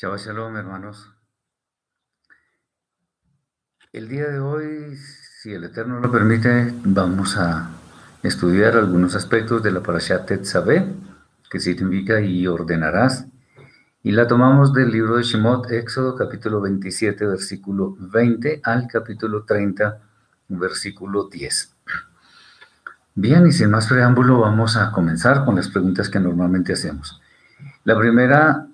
Shabbat Shalom, hermanos. El día de hoy, si el Eterno lo permite, vamos a estudiar algunos aspectos de la Parashat Tetzaveh, que significa y ordenarás, y la tomamos del libro de Shemot, Éxodo, capítulo 27, versículo 20, al capítulo 30, versículo 10. Bien, y sin más preámbulo, vamos a comenzar con las preguntas que normalmente hacemos. La primera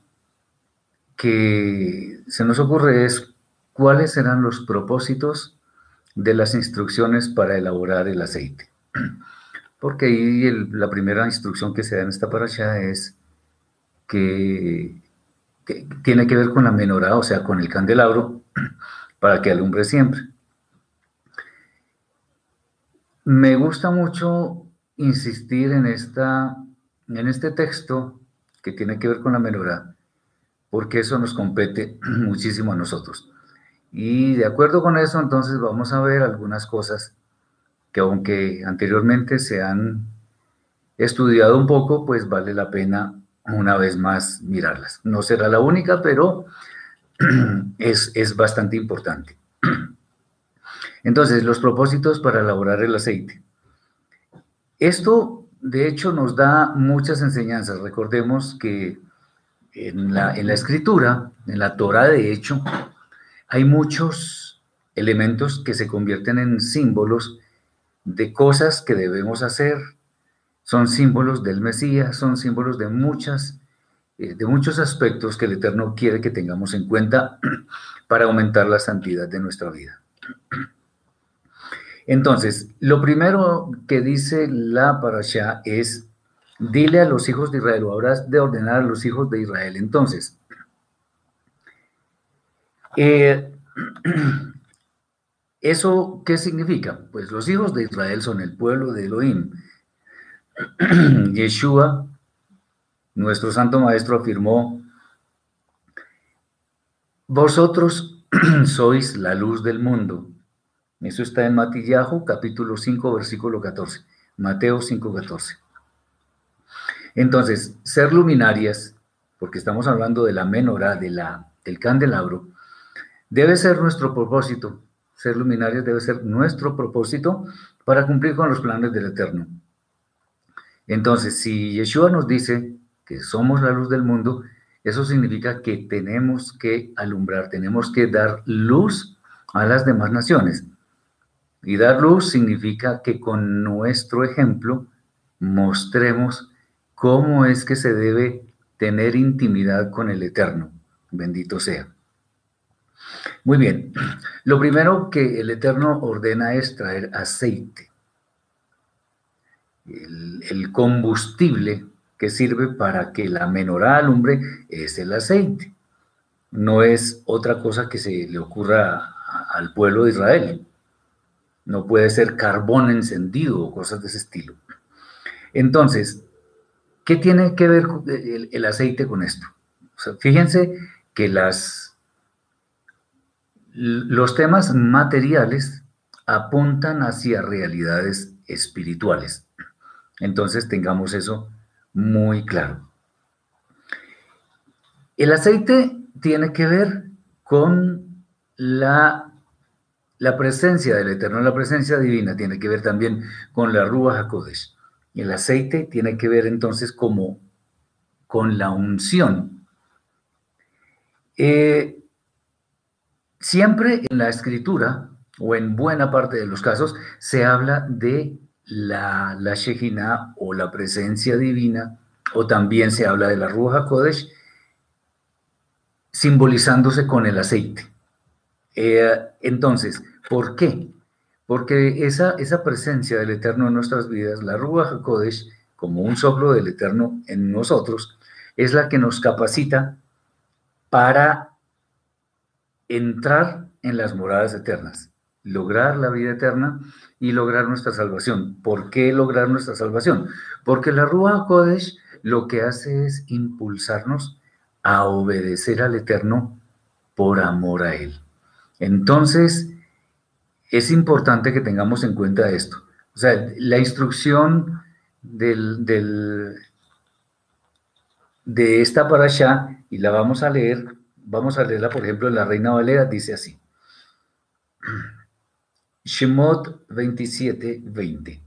que se nos ocurre es cuáles serán los propósitos de las instrucciones para elaborar el aceite. Porque ahí la primera instrucción que se da en esta parasha es que, tiene que ver con la menorá, o sea, con el candelabro, para que alumbre siempre. Me gusta mucho insistir en, esta, en este texto que tiene que ver con la menorá, porque eso nos compete muchísimo a nosotros. Y de acuerdo con eso, entonces vamos a ver algunas cosas que aunque anteriormente se han estudiado un poco, pues vale la pena una vez más mirarlas. No será la única, pero es, es bastante importante. Entonces, los propósitos para elaborar el aceite. Esto, de hecho, nos da muchas enseñanzas. Recordemos que en la, escritura, en la Torah, de hecho, hay muchos elementos que se convierten en símbolos de cosas que debemos hacer. Son símbolos del Mesías, son símbolos de muchas eh, de muchos aspectos que el Eterno quiere que tengamos en cuenta para aumentar la santidad de nuestra vida. Entonces, lo primero que dice la parasha es, dile a los hijos de Israel, o habrás de ordenar a los hijos de Israel. Entonces, eh, ¿eso qué significa? Pues los hijos de Israel son el pueblo de Elohim. Yeshua, nuestro santo maestro, afirmó, vosotros sois la luz del mundo. Eso está en Matillahu, capítulo 5, versículo 14. Mateo 5, 14. Entonces, ser luminarias, porque estamos hablando de la menorá, de la, del candelabro, debe ser nuestro propósito. Ser luminarias debe ser nuestro propósito para cumplir con los planes del Eterno. Entonces, si Yeshua nos dice que somos la luz del mundo, eso significa que tenemos que alumbrar, tenemos que dar luz a las demás naciones. Y dar luz significa que con nuestro ejemplo mostremos cómo es que se debe tener intimidad con el Eterno. Bendito sea. Muy bien, lo primero que el Eterno ordena es traer aceite. El, combustible que sirve para que la menorá alumbre es el aceite. No es otra cosa que se le ocurra al pueblo de Israel no puede ser carbón encendido o cosas de ese estilo. Entonces, ¿qué tiene que ver el, aceite con esto? fíjense que las, los temas materiales apuntan hacia realidades espirituales. Entonces tengamos eso muy claro. El aceite tiene que ver con la la presencia del Eterno, la presencia divina, tiene que ver también con la Rúa HaKodesh. El aceite tiene que ver entonces como con la unción. Eh, siempre en la escritura, o en buena parte de los casos, se habla de la, la Shejina o la presencia divina, o también se habla de la Rúa HaKodesh, simbolizándose con el aceite. Eh, entonces, ¿por qué? Porque esa, esa presencia del Eterno en nuestras vidas, la Ruach HaKodesh, como un soplo del Eterno en nosotros, es la que nos capacita para entrar en las moradas eternas, lograr la vida eterna y lograr nuestra salvación. ¿Por qué lograr nuestra salvación? Porque la Ruach HaKodesh lo que hace es impulsarnos a obedecer al Eterno por amor a Él. Entonces, es importante que tengamos en cuenta esto. O sea, la instrucción de esta parasha, y la vamos a leer vamos a leerla, por ejemplo, en la Reina Valera, dice así. Shemot 27, 20.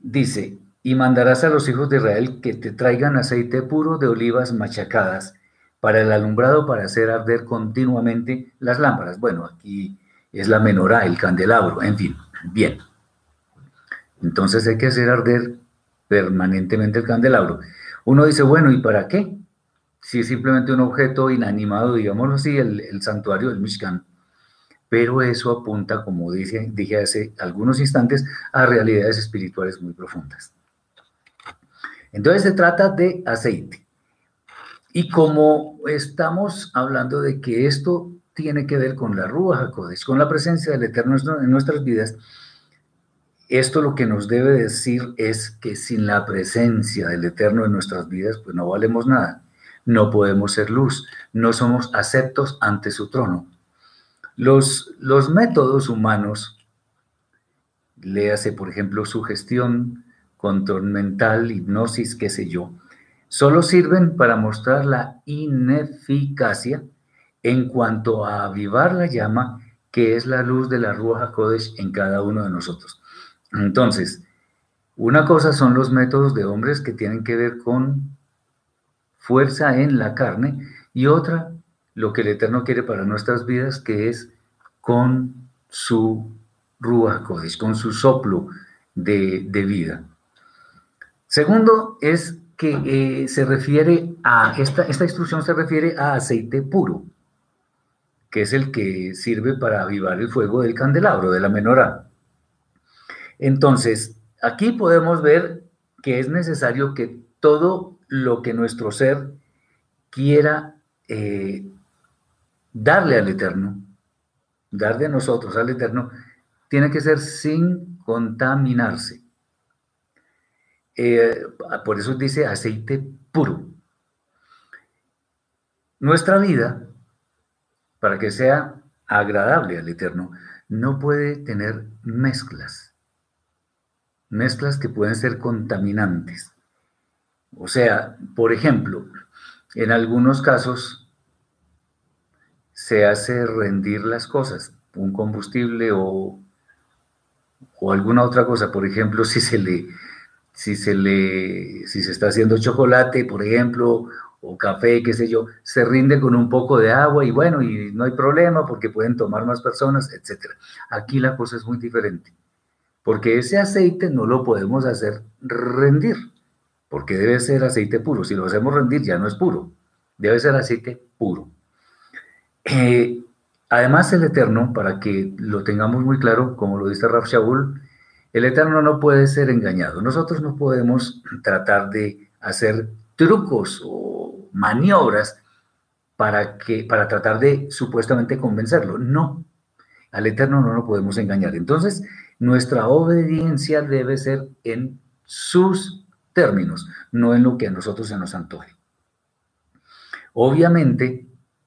Dice, y mandarás a los hijos de Israel que te traigan aceite puro de olivas machacadas para el alumbrado, para hacer arder continuamente las lámparas. Bueno, aquí es la menorá, el candelabro, en fin, bien. Entonces hay que hacer arder permanentemente el candelabro. Uno dice, bueno, ¿y para qué? Si es simplemente un objeto inanimado, digámoslo así, el, santuario del Mishkan. Pero eso apunta, como dije, dije hace algunos instantes, a realidades espirituales muy profundas. Entonces se trata de aceite. Y como estamos hablando de que esto tiene que ver con la Rúa Kodesh, con la presencia del Eterno en nuestras vidas, esto lo que nos debe decir es que sin la presencia del Eterno en nuestras vidas, pues no valemos nada. No podemos ser luz, no somos aceptos ante su trono. Los, los métodos humanos, léase por ejemplo sugestión, control mental, hipnosis, qué sé yo, solo sirven para mostrar la ineficacia en cuanto a avivar la llama que es la luz de la Ruach Kodesh en cada uno de nosotros. Entonces, una cosa son los métodos de hombres que tienen que ver con fuerza en la carne y otra lo que el Eterno quiere para nuestras vidas, que es con su Ruach Kodesh, con su soplo de, vida. Segundo es que eh, se refiere a, esta, esta instrucción se refiere a aceite puro, que es el que sirve para avivar el fuego del candelabro, de la menorá. Entonces, aquí podemos ver que es necesario que todo lo que nuestro ser quiera eh, darle al Eterno, darle a nosotros al Eterno, tiene que ser sin contaminarse. Eh, por eso dice aceite puro. Nuestra vida, para que sea agradable al Eterno, no puede tener mezclas mezclas que pueden ser contaminantes. O sea, por ejemplo, en algunos casos se hace rendir las cosas, un combustible o, o alguna otra cosa. Por ejemplo, si se le, si se le, si se está haciendo chocolate, por ejemplo, o café, qué sé yo, se rinde con un poco de agua y bueno, y no hay problema porque pueden tomar más personas, etc. Aquí la cosa es muy diferente porque ese aceite no lo podemos hacer rendir, porque debe ser aceite puro. Si lo hacemos rendir ya no es puro, debe ser aceite puro. Eh, además, el Eterno, para que lo tengamos muy claro, como lo dice Raf Shaul, el Eterno no puede ser engañado. Nosotros no podemos tratar de hacer trucos o maniobras para, que, para tratar de supuestamente convencerlo. No, al Eterno no lo podemos engañar. Entonces, nuestra obediencia debe ser en sus términos, no en lo que a nosotros se nos antoje. Obviamente,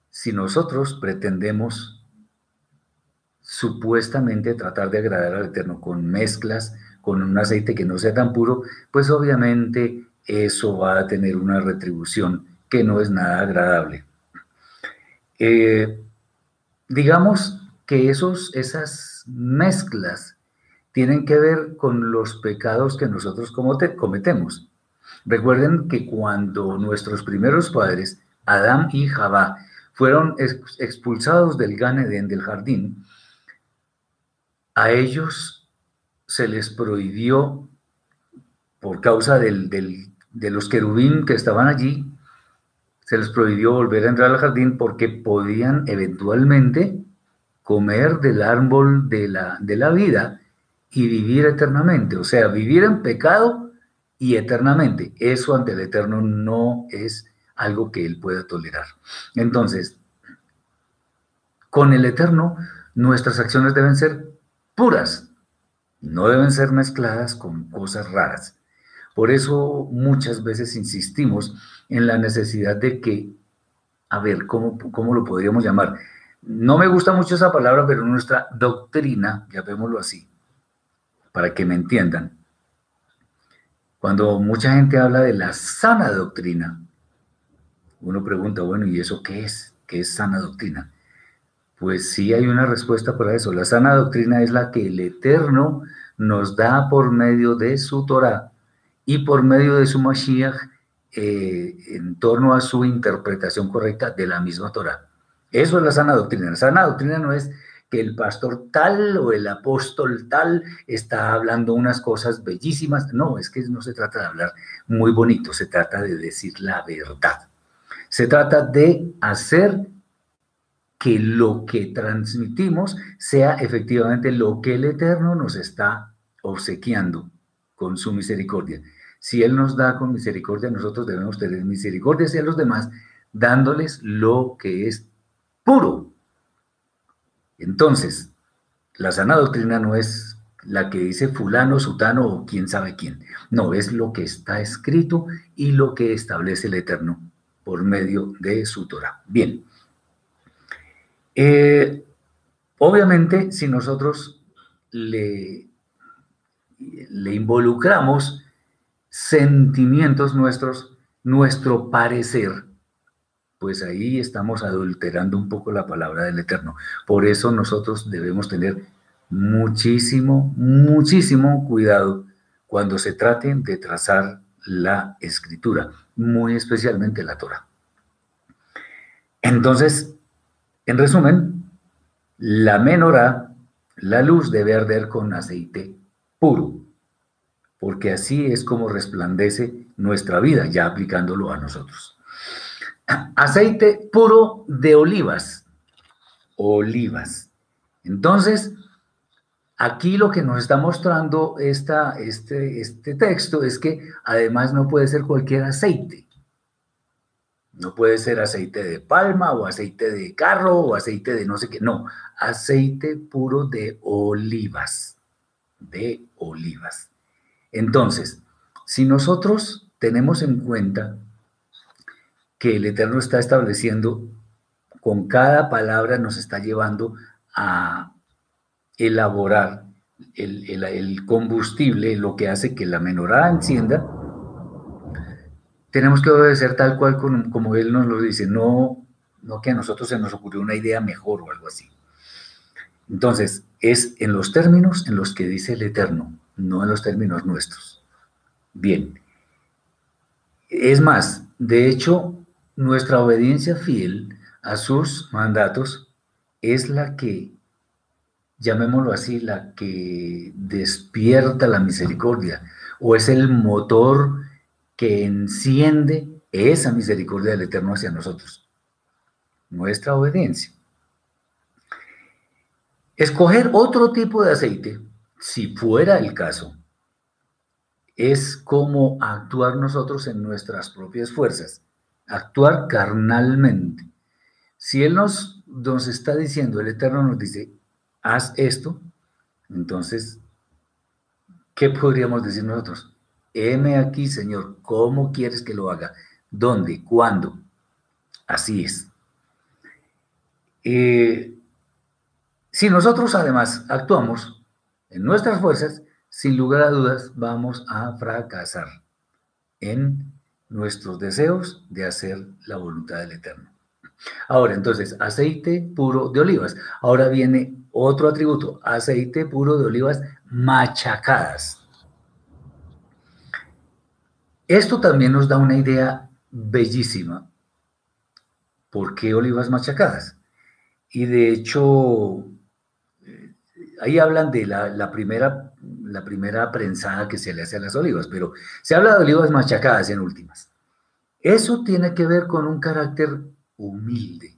si nosotros pretendemos supuestamente tratar de agradar al Eterno con mezclas, con un aceite que no sea tan puro, pues obviamente eso va a tener una retribución que no es nada agradable. Eh, digamos que esos, esas mezclas tienen que ver con los pecados que nosotros cometemos. Recuerden que cuando nuestros primeros padres, Adán y Jabá, fueron expulsados del Gan del jardín, a ellos se les prohibió, por causa de los querubín que estaban allí, se les prohibió volver a entrar al jardín porque podían eventualmente comer del árbol de la, de la vida y vivir eternamente. O sea, vivir en pecado y eternamente. Eso ante el Eterno no es algo que Él pueda tolerar. Entonces, con el Eterno, nuestras acciones deben ser puras, no deben ser mezcladas con cosas raras. Por eso muchas veces insistimos en la necesidad de que, a ver, ¿cómo, cómo lo podríamos llamar? No me gusta mucho esa palabra, pero nuestra doctrina, llamémoslo así, para que me entiendan. Cuando mucha gente habla de la sana doctrina, uno pregunta, bueno, ¿y eso qué es? ¿Qué es sana doctrina? Pues sí hay una respuesta para eso. La sana doctrina es la que el Eterno nos da por medio de su Torah y por medio de su Mashiach eh, en torno a su interpretación correcta de la misma Torah. Eso es la sana doctrina. La sana doctrina no es que el pastor tal o el apóstol tal está hablando unas cosas bellísimas. No, es que no se trata de hablar muy bonito, se trata de decir la verdad. Se trata de hacer que lo que transmitimos sea efectivamente lo que el Eterno nos está obsequiando con su misericordia. Si Él nos da con misericordia, nosotros debemos tener misericordia hacia los demás, dándoles lo que es puro. Entonces, la sana doctrina no es la que dice fulano, sutano o quién sabe quién. No, es lo que está escrito y lo que establece el Eterno por medio de su Torah. Bien. Eh, obviamente, si nosotros le, le involucramos sentimientos nuestros, nuestro parecer, pues ahí estamos adulterando un poco la palabra del Eterno. Por eso nosotros debemos tener muchísimo, muchísimo cuidado cuando se traten de trazar la escritura, muy especialmente la Torah. Entonces, en resumen, la menorá, la luz debe arder con aceite puro, porque así es como resplandece nuestra vida, ya aplicándolo a nosotros. Aceite puro de olivas, olivas. Entonces, aquí lo que nos está mostrando esta, este, este texto es que además no puede ser cualquier aceite. No puede ser aceite de palma o aceite de carro o aceite de no sé qué. No, aceite puro de olivas. De olivas. Entonces, si nosotros tenemos en cuenta que el Eterno está estableciendo, con cada palabra nos está llevando a elaborar el, combustible, lo que hace que la menorá encienda, tenemos que obedecer tal cual como, Él nos lo dice, no, no que a nosotros se nos ocurrió una idea mejor o algo así. Entonces, es en los términos en los que dice el Eterno, no en los términos nuestros. Bien. Es más, de hecho, nuestra obediencia fiel a sus mandatos es la que, llamémoslo así, la que despierta la misericordia o es el motor que enciende esa misericordia del Eterno hacia nosotros. Nuestra obediencia. Escoger otro tipo de aceite, si fuera el caso, es como actuar nosotros en nuestras propias fuerzas, actuar carnalmente. Si Él nos, nos está diciendo, el Eterno nos dice, haz esto, entonces, ¿qué podríamos decir nosotros? heme aquí, Señor, ¿cómo quieres que lo haga? ¿Dónde? ¿Cuándo? Así es. Eh, si nosotros además actuamos en nuestras fuerzas, sin lugar a dudas vamos a fracasar en nuestros deseos de hacer la voluntad del Eterno. Ahora, entonces, aceite puro de olivas. Ahora viene otro atributo, aceite puro de olivas machacadas. Esto también nos da una idea bellísima. ¿Por qué olivas machacadas? Y de hecho, ahí hablan de la, primera, la primera prensada que se le hace a las olivas, pero se habla de olivas machacadas en últimas. Eso tiene que ver con un carácter humilde,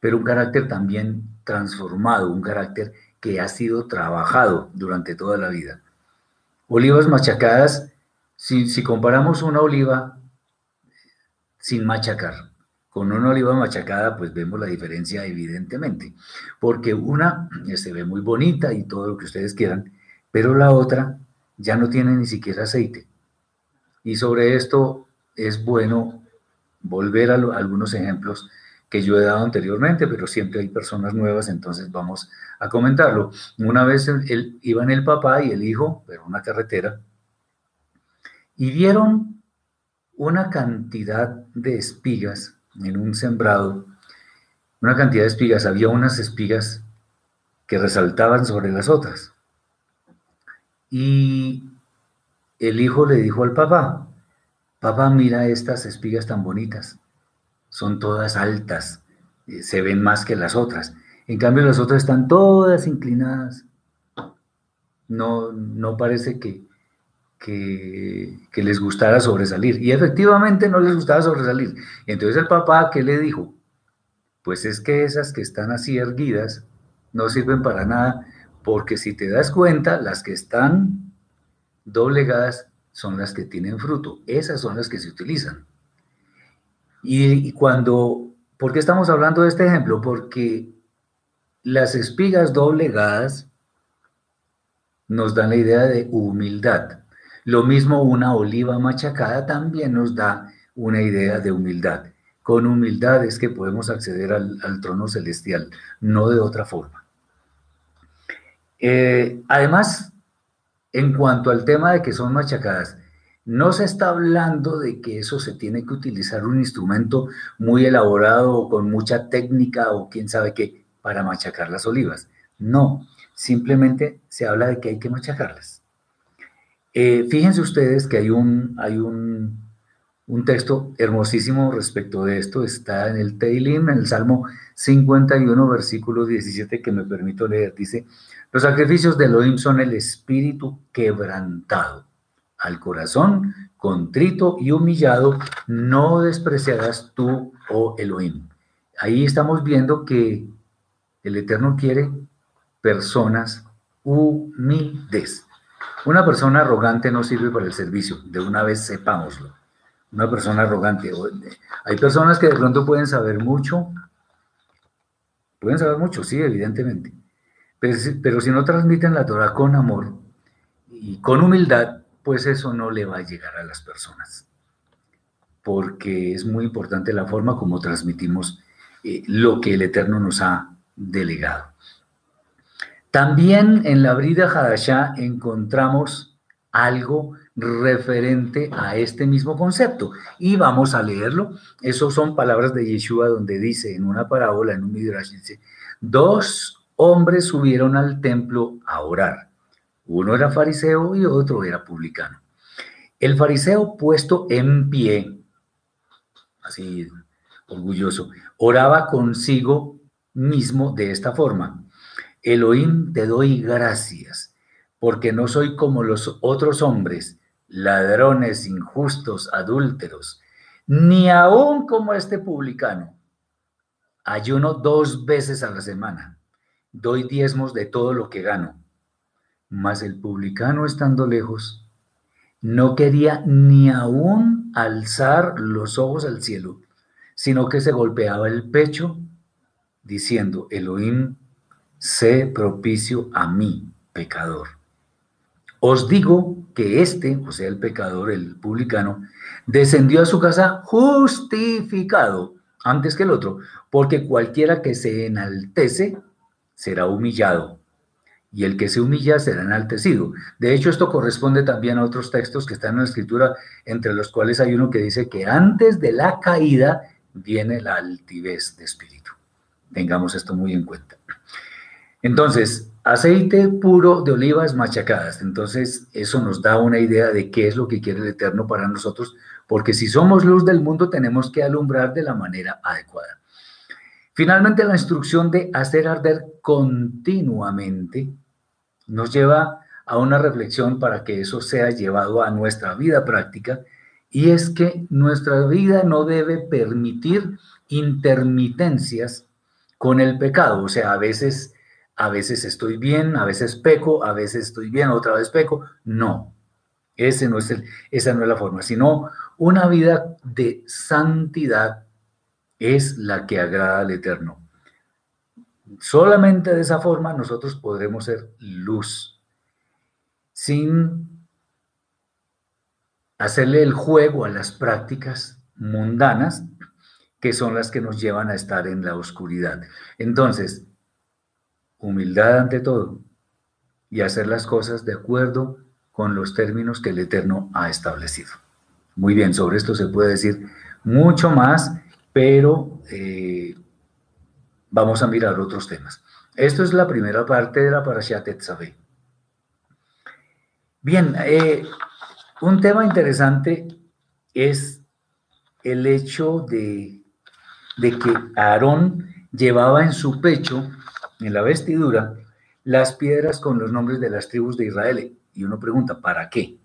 pero un carácter también transformado, un carácter que ha sido trabajado durante toda la vida. Olivas machacadas si, comparamos una oliva sin machacar con una oliva machacada, pues vemos la diferencia evidentemente, porque una se ve muy bonita y todo lo que ustedes quieran, pero la otra ya no tiene ni siquiera aceite. Y sobre esto es bueno volver a, algunos ejemplos que yo he dado anteriormente, pero siempre hay personas nuevas, entonces vamos a comentarlo. Una vez iban el papá y el hijo, pero una carretera, y vieron una cantidad de espigas en un sembrado una cantidad de espigas, había unas espigas que resaltaban sobre las otras. Y el hijo le dijo al papá, papá, mira estas espigas tan bonitas, son todas altas, eh, se ven más que las otras. En cambio, las otras están todas inclinadas. No, no parece que, que, les gustara sobresalir. Y efectivamente no les gustaba sobresalir. Entonces el papá, ¿qué le dijo? Pues es que esas que están así erguidas no sirven para nada, porque si te das cuenta, las que están doblegadas son las que tienen fruto. Esas son las que se utilizan. Y, cuando, ¿por qué estamos hablando de este ejemplo? Porque las espigas doblegadas nos dan la idea de humildad. Lo mismo una oliva machacada también nos da una idea de humildad. Con humildad es que podemos acceder al, trono celestial, no de otra forma. Eh, además, en cuanto al tema de que son machacadas, no se está hablando de que eso se tiene que utilizar un instrumento muy elaborado o con mucha técnica o quién sabe qué para machacar las olivas. No, simplemente se habla de que hay que machacarlas. Eh, fíjense ustedes que hay un, hay un, un, texto hermosísimo respecto de esto, está en el Teilim, en el Salmo 51, versículo 17, que me permito leer. Dice, los sacrificios de Elohim son el espíritu quebrantado al corazón contrito y humillado, no despreciarás tú, oh Elohim. Ahí estamos viendo que el Eterno quiere personas humildes. Una persona arrogante no sirve para el servicio, de una vez sepámoslo. Una persona arrogante. Hay personas que de pronto pueden saber mucho, pueden saber mucho, sí, evidentemente, pero, si no transmiten la Torah con amor y con humildad, pues eso no le va a llegar a las personas, porque es muy importante la forma como transmitimos eh, lo que el Eterno nos ha delegado. También en la Brida Hadashah encontramos algo referente a este mismo concepto. Y vamos a leerlo. Esas son palabras de Yeshua donde dice en una parábola, en un midrash, dice, dos hombres subieron al templo a orar. Uno era fariseo y otro era publicano. El fariseo puesto en pie, así orgulloso, oraba consigo mismo de esta forma. Elohim, te doy gracias, porque no soy como los otros hombres, ladrones, injustos, adúlteros, ni aún como este publicano. Ayuno dos veces a la semana, doy diezmos de todo lo que gano mas el publicano estando lejos, no quería ni aún alzar los ojos al cielo, sino que se golpeaba el pecho, diciendo, Elohim, sé propicio a mí, pecador. Os digo que este, o sea, el pecador, el publicano, descendió a su casa justificado antes que el otro, porque cualquiera que se enaltece será humillado y el que se humilla será enaltecido. De hecho, esto corresponde también a otros textos que están en la escritura, entre los cuales hay uno que dice que antes de la caída viene la altivez de espíritu. Tengamos esto muy en cuenta. Entonces, aceite puro de olivas machacadas. Entonces, eso nos da una idea de qué es lo que quiere el Eterno para nosotros, porque si somos luz del mundo tenemos que alumbrar de la manera adecuada. Finalmente, la instrucción de hacer arder continuamente nos lleva a una reflexión para que eso sea llevado a nuestra vida práctica, y es que nuestra vida no debe permitir intermitencias con el pecado, o sea, a veces a veces estoy bien, a veces peco, a veces estoy bien, otra vez peco. No, ese no es el, esa no es la forma, sino una vida de santidad es la que agrada al Eterno. Solamente de esa forma nosotros podremos ser luz, sin hacerle el juego a las prácticas mundanas que son las que nos llevan a estar en la oscuridad. Entonces, humildad ante todo y hacer las cosas de acuerdo con los términos que el Eterno ha establecido. Muy bien, sobre esto se puede decir mucho más, pero eh, vamos a mirar otros temas. Esto es la primera parte de la Parashat Tetzaveh. Bien, eh, un tema interesante es el hecho de, de que Aarón llevaba en su pecho, en la vestidura, las piedras con los nombres de las tribus de Israel. Y uno pregunta, ¿para qué?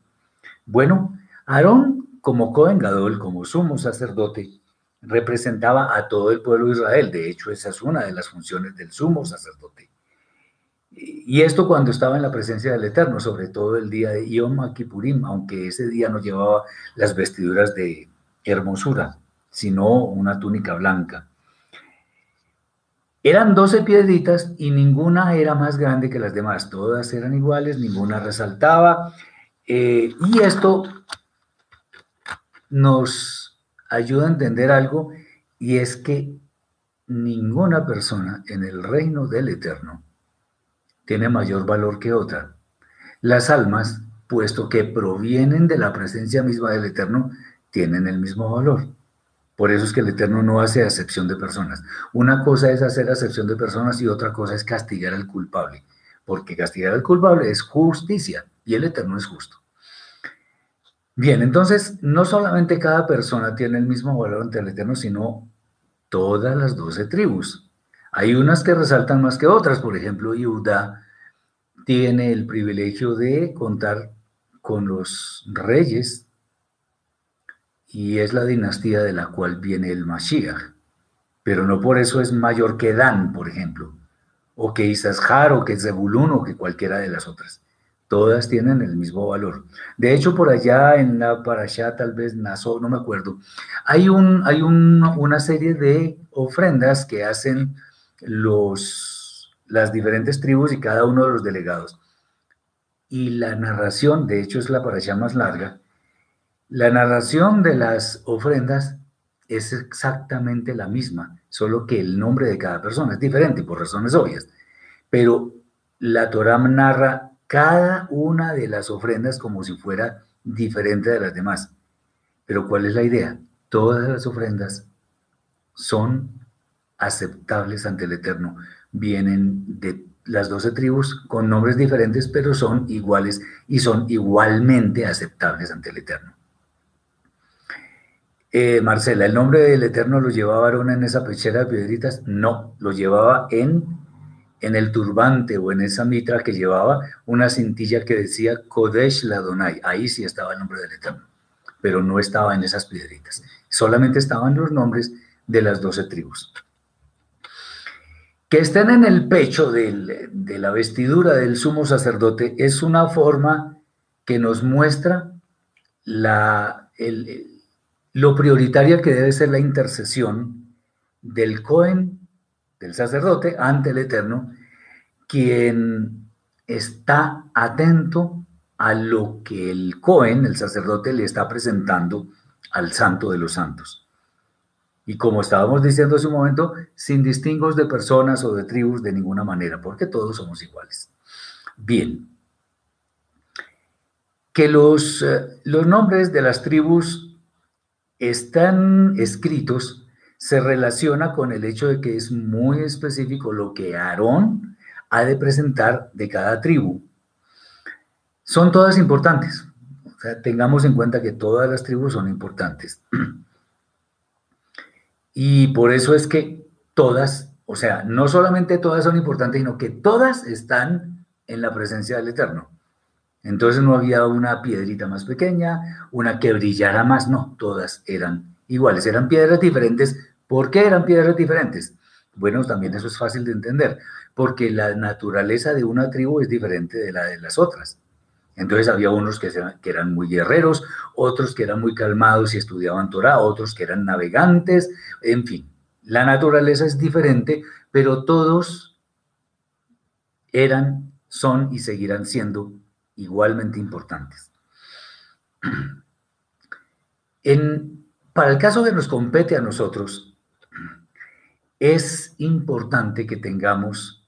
Bueno, Aarón, como Cohen Gadol, como sumo sacerdote, representaba a todo el pueblo de Israel. De hecho, esa es una de las funciones del sumo sacerdote. Y esto cuando estaba en la presencia del Eterno, sobre todo el día de Yom Kippurim, aunque ese día no llevaba las vestiduras de hermosura, sino una túnica blanca. Eran doce piedritas y ninguna era más grande que las demás, todas eran iguales, ninguna resaltaba. Eh, y esto nos ayuda a entender algo y es que ninguna persona en el reino del Eterno tiene mayor valor que otra. Las almas, puesto que provienen de la presencia misma del Eterno, tienen el mismo valor. Por eso es que el Eterno no hace acepción de personas. Una cosa es hacer acepción de personas y otra cosa es castigar al culpable, porque castigar al culpable es justicia y el Eterno es justo. Bien, entonces no solamente cada persona tiene el mismo valor ante el Eterno, sino todas las doce tribus. Hay unas que resaltan más que otras, por ejemplo, Judá tiene el privilegio de contar con los reyes y es la dinastía de la cual viene el Mashiach. Pero no por eso es mayor que Dan, por ejemplo, o que Isashar, o que Zebulun, o que cualquiera de las otras. Todas tienen el mismo valor. De hecho, por allá en la Parashá, tal vez Naso, no me acuerdo, hay, un, hay una serie de ofrendas que hacen los, las diferentes tribus y cada uno de los delegados. Y la narración, de hecho, es la Parashá más larga, la narración de las ofrendas es exactamente la misma, solo que el nombre de cada persona es diferente por razones obvias. Pero la Torah narra cada una de las ofrendas como si fuera diferente de las demás. Pero ¿cuál es la idea? Todas las ofrendas son aceptables ante el Eterno. Vienen de las doce tribus con nombres diferentes, pero son iguales y son igualmente aceptables ante el Eterno. Eh, Marcela, ¿el nombre del Eterno lo llevaba Aarón en esa pechera de piedritas? No, lo llevaba en, en el turbante o en esa mitra que llevaba una cintilla que decía Kodesh Ladonai. Ahí sí estaba el nombre del Eterno, pero no estaba en esas piedritas. Solamente estaban los nombres de las doce tribus. Que estén en el pecho de la vestidura del sumo sacerdote es una forma que nos muestra la, el, lo prioritaria que debe ser la intercesión del Cohen, del sacerdote, ante el Eterno, quien está atento a lo que el Cohen, el sacerdote, le está presentando al Santo de los Santos. Y como estábamos diciendo hace un momento, sin distingos de personas o de tribus de ninguna manera, porque todos somos iguales. Bien. Que los, eh, los nombres de las tribus están escritos se relaciona con el hecho de que es muy específico lo que Aarón ha de presentar de cada tribu. Son todas importantes. O sea, tengamos en cuenta que todas las tribus son importantes. Y por eso es que todas, o sea, no solamente todas son importantes, sino que todas están en la presencia del Eterno. Entonces no había una piedrita más pequeña, una que brillara más, no, todas eran iguales, eran piedras diferentes. ¿Por qué eran piedras diferentes? Bueno, también eso es fácil de entender, porque la naturaleza de una tribu es diferente de la de las otras. Entonces había unos que, eran muy guerreros, otros que eran muy calmados y estudiaban Torah, otros que eran navegantes, en fin, la naturaleza es diferente, pero todos eran, son y seguirán siendo igualmente importantes. Para el caso que nos compete a nosotros, es importante que tengamos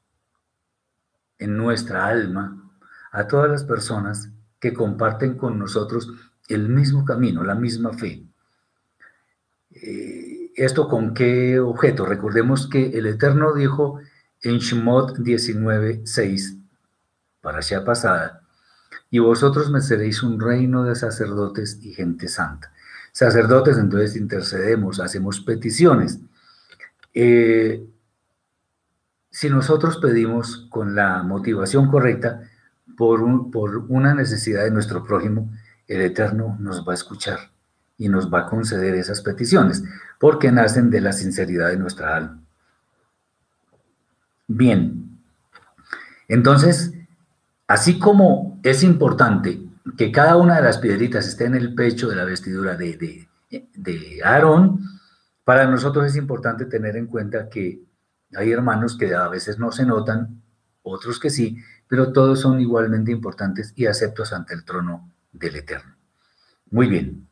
en nuestra alma a todas las personas que comparten con nosotros el mismo camino, la misma fe. Eh, ¿Esto con qué objeto? Recordemos que el Eterno dijo en Shemot 19.6, para allá pasada, y vosotros me seréis un reino de sacerdotes y gente santa. Sacerdotes, entonces intercedemos, hacemos peticiones. Eh, si nosotros pedimos con la motivación correcta por, por una necesidad de nuestro prójimo, el Eterno nos va a escuchar y nos va a conceder esas peticiones, porque nacen de la sinceridad de nuestra alma. Bien, entonces, así como es importante que cada una de las piedritas esté en el pecho de la vestidura de, Aarón, para nosotros es importante tener en cuenta que hay hermanos que a veces no se notan, otros que sí, pero todos son igualmente importantes y aceptos ante el trono del Eterno. Muy bien.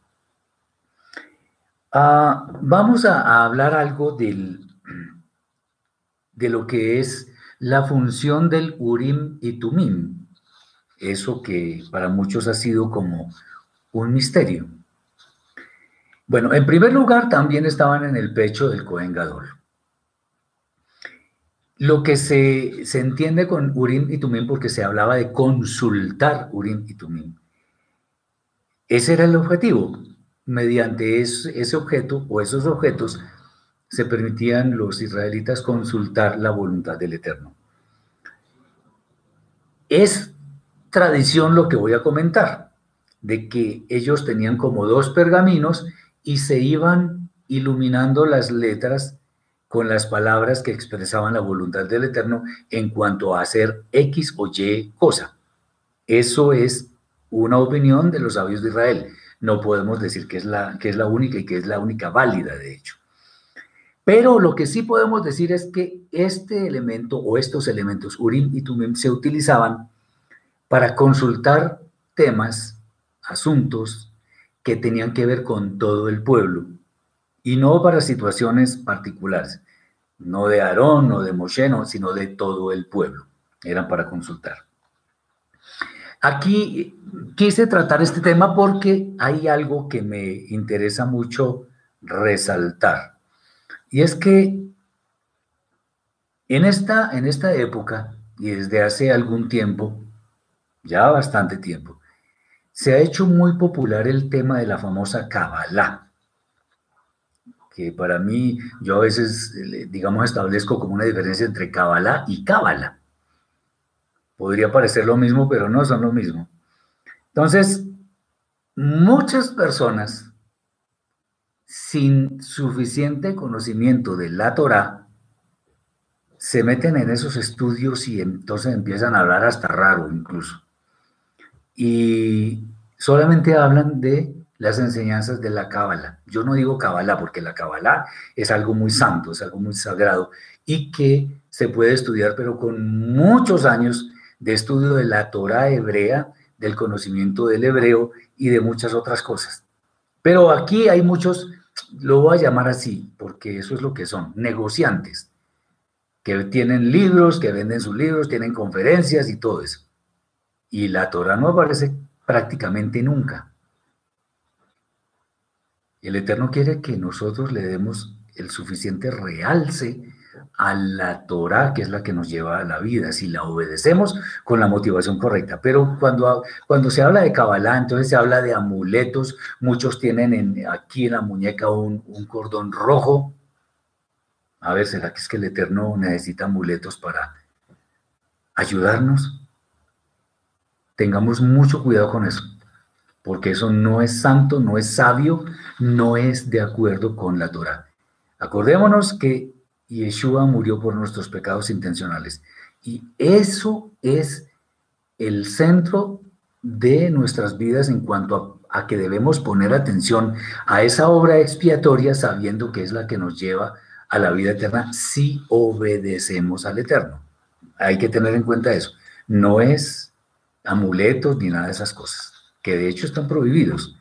Ah, vamos a, hablar algo del, de lo que es la función del Urim y Tumim, eso que para muchos ha sido como un misterio. Bueno, en primer lugar también estaban en el pecho del Cohen Gadol. Lo que se, entiende con Urim y Tumim, porque se hablaba de consultar Urim y Tumim. Ese era el objetivo. Mediante ese objeto o esos objetos se permitían los israelitas consultar la voluntad del Eterno. Es tradición lo que voy a comentar, de que ellos tenían como dos pergaminos y se iban iluminando las letras con las palabras que expresaban la voluntad del Eterno en cuanto a hacer X o Y cosa. Eso es una opinión de los sabios de Israel. No podemos decir que es la, que es la única y que es la única válida, de hecho. Pero lo que sí podemos decir es que este elemento o estos elementos, Urim y Tumim, se utilizaban para consultar temas, asuntos que tenían que ver con todo el pueblo y no para situaciones particulares, no de Aarón o de Moshe, sino de todo el pueblo. Eran para consultar. Aquí quise tratar este tema porque hay algo que me interesa mucho resaltar. Y es que en esta, en esta época, y desde hace algún tiempo, ya bastante tiempo, se ha hecho muy popular el tema de la famosa Kabbalah que para mí yo a veces, digamos, establezco como una diferencia entre Kabbalah y Cábala. Podría parecer lo mismo, pero no son lo mismo. Entonces, muchas personas sin suficiente conocimiento de la Torah se meten en esos estudios y entonces empiezan a hablar hasta raro incluso. Y solamente hablan de las enseñanzas de la Cábala. Yo no digo Cábala porque la Cábala es algo muy santo, es algo muy sagrado y que se puede estudiar, pero con muchos años de estudio de la Torah hebrea, del conocimiento del hebreo y de muchas otras cosas. Pero aquí hay muchos, lo voy a llamar así, porque eso es lo que son, negociantes, que tienen libros, que venden sus libros, tienen conferencias y todo eso. Y la Torah no aparece prácticamente nunca. El Eterno quiere que nosotros le demos el suficiente realce a la Torah, que es la que nos lleva a la vida, si la obedecemos con la motivación correcta. Pero cuando, cuando se habla de Kabbalah, entonces se habla de amuletos, muchos tienen en, aquí en la muñeca un, un cordón rojo. A ver, ¿será que es que el Eterno necesita amuletos para ayudarnos? Tengamos mucho cuidado con eso porque eso no es santo, no es sabio, no es de acuerdo con la Torah. Acordémonos que Yeshua murió por nuestros pecados intencionales y eso es el centro de nuestras vidas en cuanto a, a, que debemos poner atención a esa obra expiatoria sabiendo que es la que nos lleva a la vida eterna si obedecemos al Eterno. Hay que tener en cuenta eso. No es amuletos ni nada de esas cosas que de hecho están prohibidos,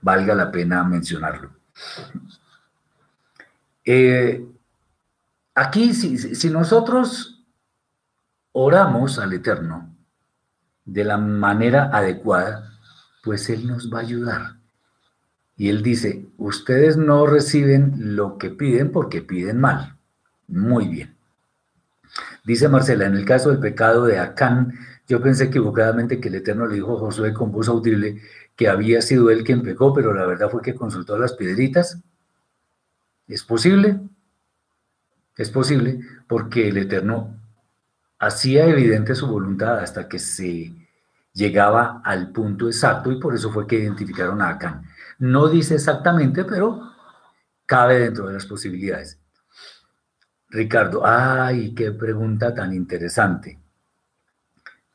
valga la pena mencionarlo. Eh, aquí, si, si nosotros oramos al Eterno de la manera adecuada, pues Él nos va a ayudar. Y él dice, ustedes no reciben lo que piden porque piden mal. Muy bien. Dice Marcela, en el caso del pecado de Acán, yo pensé equivocadamente que el Eterno le dijo a Josué con voz audible que había sido él quien pecó, pero la verdad fue que consultó las piedritas. ¿Es posible? Es posible porque el Eterno hacía evidente su voluntad hasta que se llegaba al punto exacto y por eso fue que identificaron a Acán. No dice exactamente, pero cabe dentro de las posibilidades. Ricardo, ay, qué pregunta tan interesante.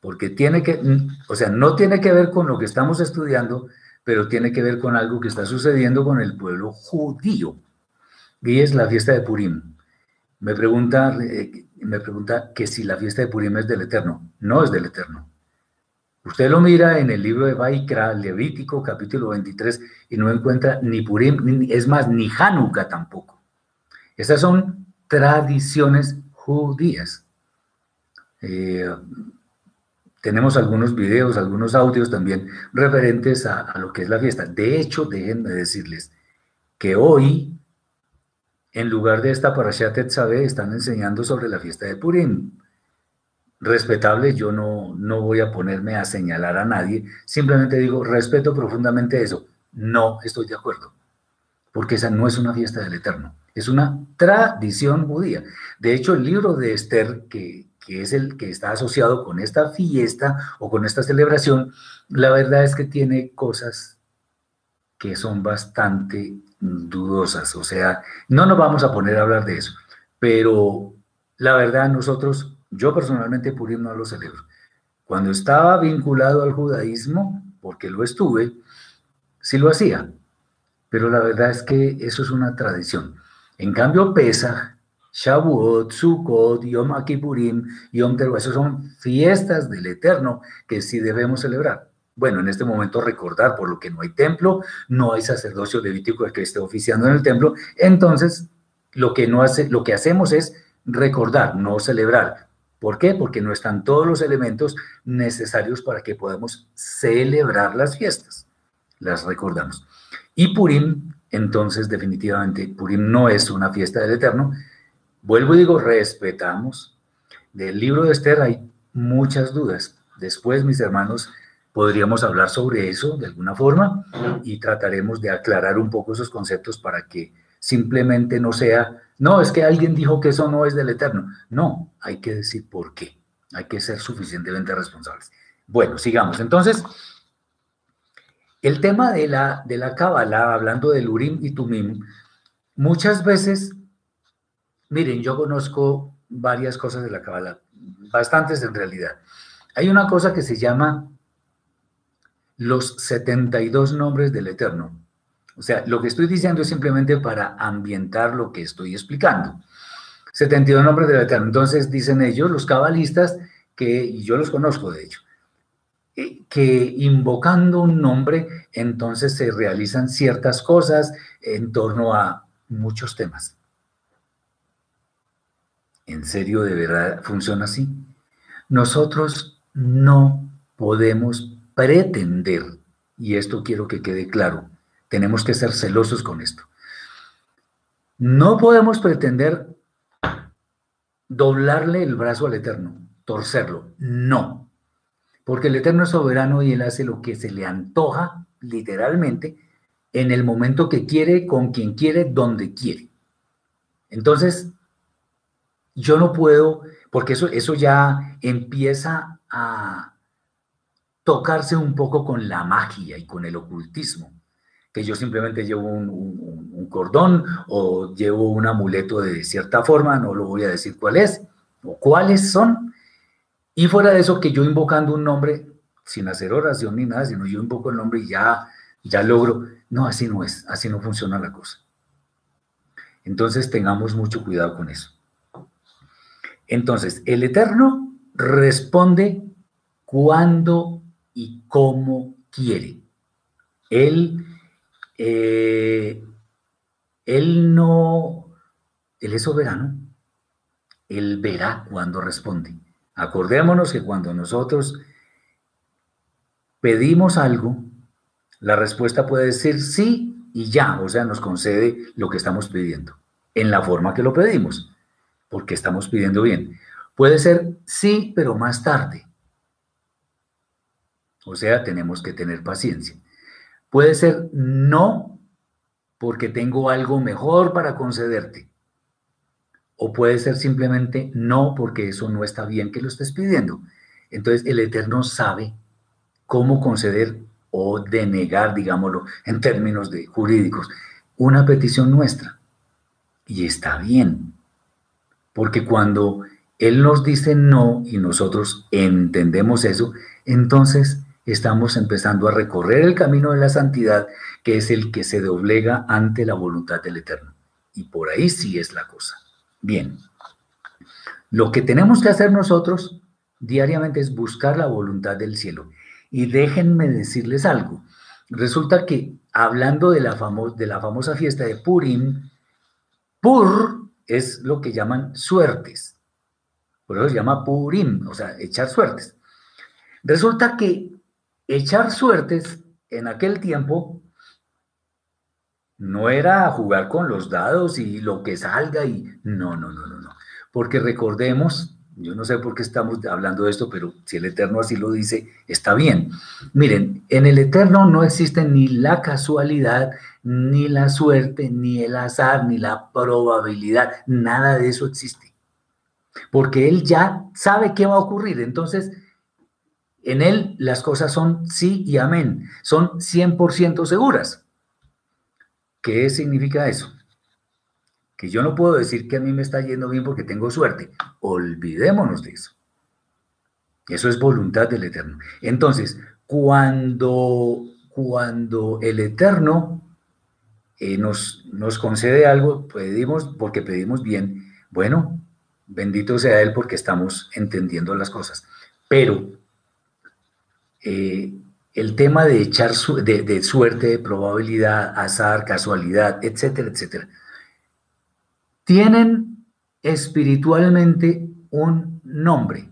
Porque tiene que, o sea, no tiene que ver con lo que estamos estudiando, pero tiene que ver con algo que está sucediendo con el pueblo judío. Y es la fiesta de Purim. Me pregunta, eh, me pregunta que si la fiesta de Purim es del Eterno. No es del Eterno. Usted lo mira en el libro de Baikra, Levítico, capítulo 23, y no encuentra ni Purim, es más, ni Hanukkah tampoco. Estas son tradiciones judías. Eh, tenemos algunos videos, algunos audios también referentes a, a, lo que es la fiesta. De hecho, déjenme decirles que hoy en lugar de esta Parashat Tetzaveh, están enseñando sobre la fiesta de Purim. Respetable, yo no, no voy a ponerme a señalar a nadie, simplemente digo, respeto profundamente eso. No estoy de acuerdo, porque esa no es una fiesta del Eterno, es una tradición judía. De hecho, el libro de Esther, que, que es el que está asociado con esta fiesta o con esta celebración, la verdad es que tiene cosas que son bastante dudosas. O sea, no nos vamos a poner a hablar de eso. Pero la verdad, nosotros, yo personalmente Purim no lo celebro. Cuando estaba vinculado al judaísmo, porque lo estuve, sí lo hacía. Pero la verdad es que eso es una tradición. En cambio, Pesach, Shavuot, Sukkot, Yom Kippurim, Yom Teruah, esos son fiestas del Eterno que sí debemos celebrar. Bueno, en este momento recordar, por lo que no hay templo, no hay sacerdocio levítico que esté oficiando en el templo, entonces lo que, no hace, lo que hacemos es recordar, no celebrar. ¿Por qué? Porque no están todos los elementos necesarios para que podamos celebrar las fiestas. Las recordamos. Y Purim, entonces definitivamente, Purim no es una fiesta del Eterno. Vuelvo y digo, respetamos. Del libro de Esther hay muchas dudas. Después, mis hermanos, podríamos hablar sobre eso de alguna forma y trataremos de aclarar un poco esos conceptos para que simplemente no sea, no, es que alguien dijo que eso no es del Eterno. No, hay que decir por qué. Hay que ser suficientemente responsables. Bueno, sigamos. Entonces, el tema de la, de la Kabbalah, hablando del Urim y Tumim, muchas veces, miren, yo conozco varias cosas de la Kabbalah, bastantes en realidad. Hay una cosa que se llama los 72 nombres del Eterno. O sea, lo que estoy diciendo es simplemente para ambientar lo que estoy explicando. 72 nombres del Eterno. Entonces dicen ellos, los cabalistas, que, y yo los conozco de hecho, eh, que invocando un nombre, entonces se realizan ciertas cosas en torno a muchos temas. ¿En serio de verdad funciona así? Nosotros no podemos pretender, y esto quiero que quede claro, tenemos que ser celosos con esto. No podemos pretender doblarle el brazo al Eterno, torcerlo, no, porque el Eterno es soberano y Él hace lo que se le antoja, literalmente, en el momento que quiere, con quien quiere, donde quiere. Entonces, yo no puedo, porque eso, eso ya empieza a, tocarse un poco con la magia y con el ocultismo, que yo simplemente llevo un, cordón o llevo un amuleto de cierta forma, no lo voy a decir cuál es o cuáles son, y fuera de eso que yo invocando un nombre, sin hacer oración ni nada, sino yo invoco el nombre y ya, ya logro, no, así no es, así no funciona la cosa. Entonces tengamos mucho cuidado con eso. Entonces, el Eterno responde cuando y cómo quiere. Él, eh, él no, él es soberano. Él verá cuando responde. Acordémonos que cuando nosotros pedimos algo, la respuesta puede decir sí y ya, o sea, nos concede lo que estamos pidiendo, en la forma que lo pedimos, porque estamos pidiendo bien. Puede ser sí, pero más tarde. O sea, tenemos que tener paciencia. Puede ser no, porque tengo algo mejor para concederte. O puede ser simplemente no, porque eso no está bien que lo estés pidiendo. Entonces, el Eterno sabe cómo conceder o denegar, digámoslo, en términos de jurídicos, una petición nuestra. Y está bien, porque cuando Él nos dice no y nosotros entendemos eso, entonces estamos empezando a recorrer el camino de la santidad, que es el que se doblega ante la voluntad del Eterno. Y por ahí sí es la cosa. Bien, lo que tenemos que hacer nosotros diariamente es buscar la voluntad del cielo. Y déjenme decirles algo. Resulta que hablando de la, de la famosa fiesta de Purim, Pur es lo que llaman suertes. Por eso se llama Purim, o sea, echar suertes. Resulta que echar suertes en aquel tiempo no era jugar con los dados y lo que salga y no, no, no, no, no. Porque recordemos yo no sé por qué estamos hablando de esto, pero si el Eterno así lo dice, está bien. Miren, en el Eterno no existe ni la casualidad, ni la suerte, ni el azar, ni la probabilidad. Nada de eso existe. Porque Él ya sabe qué va a ocurrir. Entonces, en Él las cosas son sí y amén. Son 100% seguras. ¿Qué significa eso? que yo no puedo decir que a mí me está yendo bien porque tengo suerte. Olvidémonos de eso. Eso es voluntad del Eterno. Entonces, cuando, cuando el Eterno eh, nos, nos concede algo, pedimos porque pedimos bien, bueno, bendito sea Él porque estamos entendiendo las cosas. Pero eh, el tema de echar de, de suerte, de probabilidad, azar, casualidad, etcétera, etcétera, tienen espiritualmente un nombre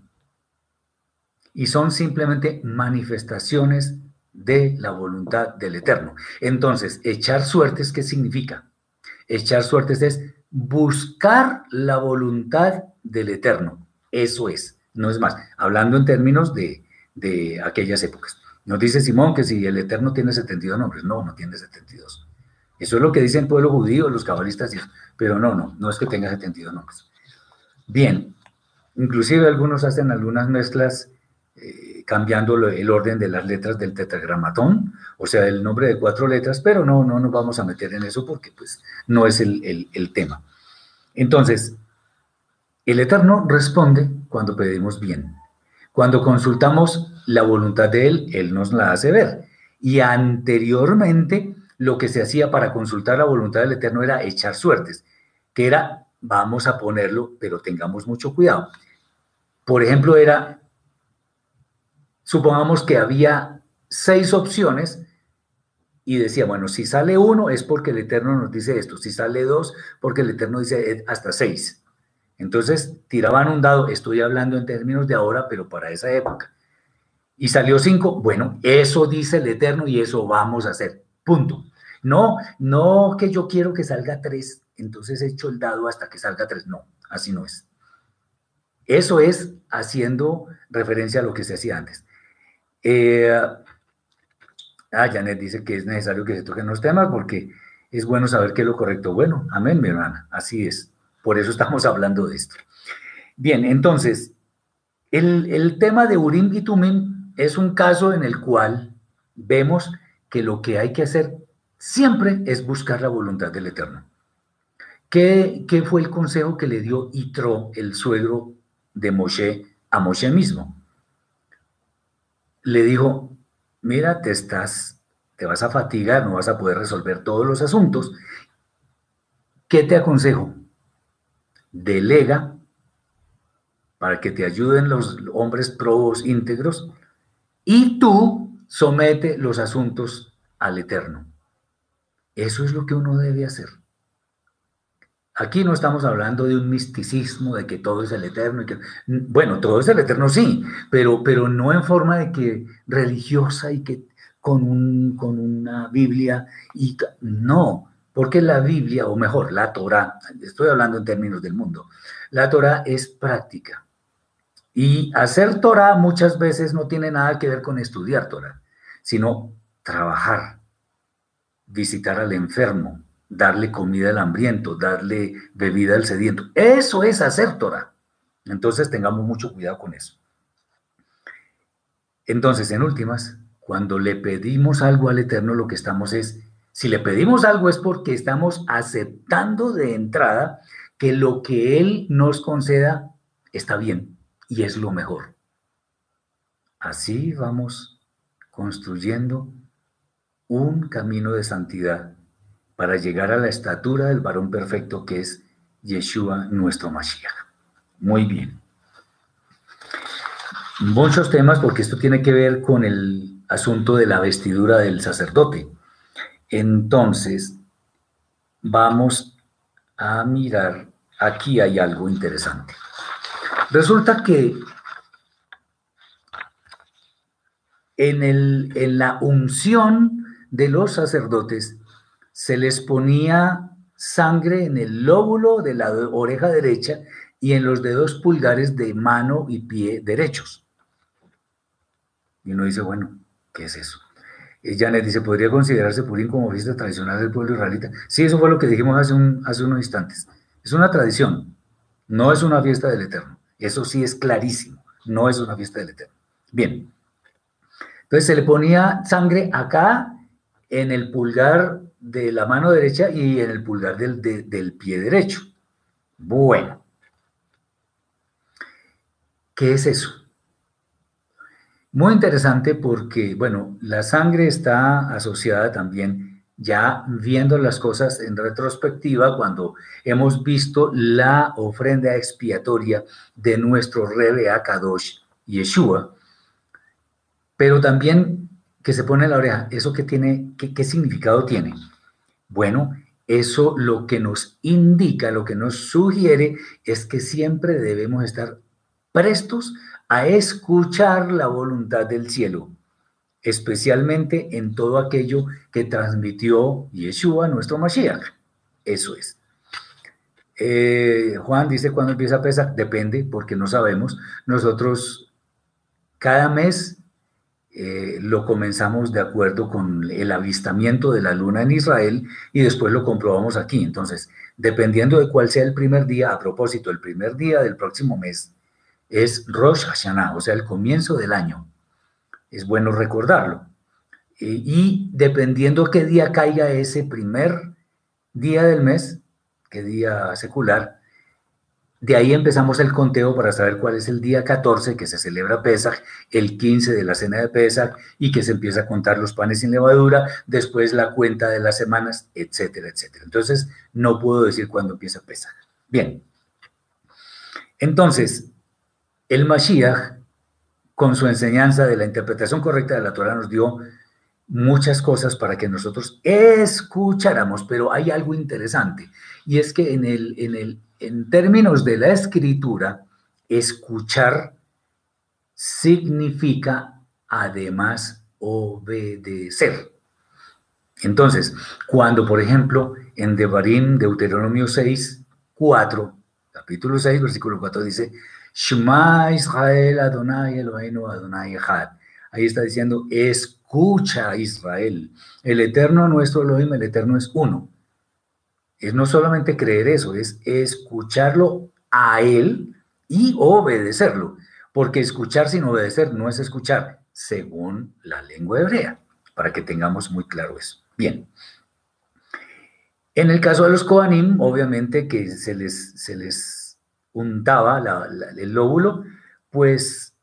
y son simplemente manifestaciones de la voluntad del Eterno. Entonces, echar suertes, ¿qué significa? Echar suertes es buscar la voluntad del Eterno. Eso es, no es más. Hablando en términos de, de aquellas épocas. Nos dice Simón que si el Eterno tiene 72 nombres, no, no tiene 72. Eso es lo que dice el pueblo judío, los cabalistas, pero no, no, no es que tenga 72 nombres. Bien, inclusive algunos hacen algunas mezclas eh, cambiando el orden de las letras del tetragramatón, o sea, el nombre de cuatro letras, pero no, no nos vamos a meter en eso porque pues no es el, el tema. Entonces, el Eterno responde cuando pedimos bien. Cuando consultamos la voluntad de Él, Él nos la hace ver. Y anteriormente lo que se hacía para consultar la voluntad del Eterno era echar suertes, que era, vamos a ponerlo, pero tengamos mucho cuidado. Por ejemplo, era, supongamos que había seis opciones y decía, bueno, si sale uno es porque el Eterno nos dice esto, si sale dos, porque el Eterno dice eh, hasta seis. Entonces tiraban un dado, estoy hablando en términos de ahora, pero para esa época. Y salió cinco, bueno, eso dice el Eterno y eso vamos a hacer. Punto. No, no que yo quiero que salga tres, entonces echo el dado hasta que salga tres. No, así no es. Eso es haciendo referencia a lo que se hacía antes. Eh, ah, Janet dice que es necesario que se toquen los temas porque es bueno saber qué es lo correcto. Bueno, amén, mi hermana, así es. Por eso estamos hablando de esto. Bien, entonces, el, tema de Urim y Tumim es un caso en el cual vemos que lo que hay que hacer siempre es buscar la voluntad del Eterno. ¿Qué, fue el consejo que le dio Itro, el suegro de Moshe, a Moshe mismo? Le dijo, mira, te estás, te vas a fatigar, no vas a poder resolver todos los asuntos. ¿Qué te aconsejo? Delega para que te ayuden los hombres probos íntegros y tú somete los asuntos al Eterno. Eso es lo que uno debe hacer. Aquí no estamos hablando de un misticismo, de que todo es el eterno. Y que, bueno, todo es el eterno, sí, pero, pero no en forma de que religiosa y que con, con una Biblia y no, porque la Biblia, o mejor, la Torah, estoy hablando en términos del mundo, la Torah es práctica. Y hacer Torah muchas veces no tiene nada que ver con estudiar Torah, sino trabajar, visitar al enfermo, darle comida al hambriento, darle bebida al sediento. Eso es hacer Torah. Entonces tengamos mucho cuidado con eso. Entonces, en últimas, cuando le pedimos algo al Eterno, lo que estamos es, si le pedimos algo es porque estamos aceptando de entrada que lo que Él nos conceda está bien y es lo mejor. Así vamos construyendo un camino de santidad para llegar a la estatura del varón perfecto que es Yeshua nuestro Mashiach. Muy bien. Muchos temas porque esto tiene que ver con el asunto de la vestidura del sacerdote. Entonces, vamos a mirar, aquí hay algo interesante. Resulta que en, el, en la unción de los sacerdotes se les ponía sangre en el lóbulo de la oreja derecha y en los dedos pulgares de mano y pie derechos. Y uno dice, bueno, ¿qué es eso? Y Janet dice, ¿podría considerarse Purim como fiesta tradicional del pueblo israelita? Sí, eso fue lo que dijimos hace, un, hace unos instantes. Es una tradición, no es una fiesta del Eterno. Eso sí es clarísimo, no es una fiesta del Eterno. Bien, entonces se le ponía sangre acá en el pulgar de la mano derecha y en el pulgar del, del pie derecho. Bueno, ¿qué es eso? Muy interesante porque, bueno, la sangre está asociada también, ya viendo las cosas en retrospectiva, cuando hemos visto la ofrenda expiatoria de nuestro Rebe Akadosh Yeshua, pero también que se pone en la oreja, ¿eso qué tiene, qué, qué significado tiene? Bueno, eso lo que nos indica, lo que nos sugiere es que siempre debemos estar prestos a escuchar la voluntad del cielo, especialmente en todo aquello que transmitió Yeshua, nuestro Mashiach. Eso es. Eh, Juan dice, ¿cuándo empieza a pesar? Depende, porque no sabemos. Nosotros cada mes eh, lo comenzamos de acuerdo con el avistamiento de la luna en Israel y después lo comprobamos aquí. Entonces, dependiendo de cuál sea el primer día, a propósito, el primer día del próximo mes es Rosh Hashanah, o sea, el comienzo del año. Es bueno recordarlo. y dependiendo qué día caiga ese primer día del mes, qué día secular, de ahí empezamos el conteo para saber cuál es el día 14 que se celebra Pesach, el 15 de la cena de Pesach y que se empieza a contar los panes sin levadura, después la cuenta de las semanas, etcétera, etcétera. Entonces, no puedo decir cuándo empieza Pesach. Bien. Entonces, el Mashiach, con su enseñanza de la interpretación correcta de la Torah, nos dio muchas cosas para que nosotros escucháramos, pero hay algo interesante, y es que en, el, en, el, en términos de la escritura, escuchar significa además obedecer. Entonces, cuando, por ejemplo, en Devarim, Deuteronomio 6, 4, capítulo 6, versículo 4 dice, Shema Israel Adonai Eloheinu Adonai Echad. Ahí está diciendo, escucha Israel. El eterno nuestro Elohim, el eterno es uno. Es no solamente creer eso, es escucharlo a él y obedecerlo. Porque escuchar sin obedecer no es escuchar, según la lengua hebrea, para que tengamos muy claro eso. Bien. En el caso de los Kohanim, obviamente que se les, se les untaba el lóbulo, pues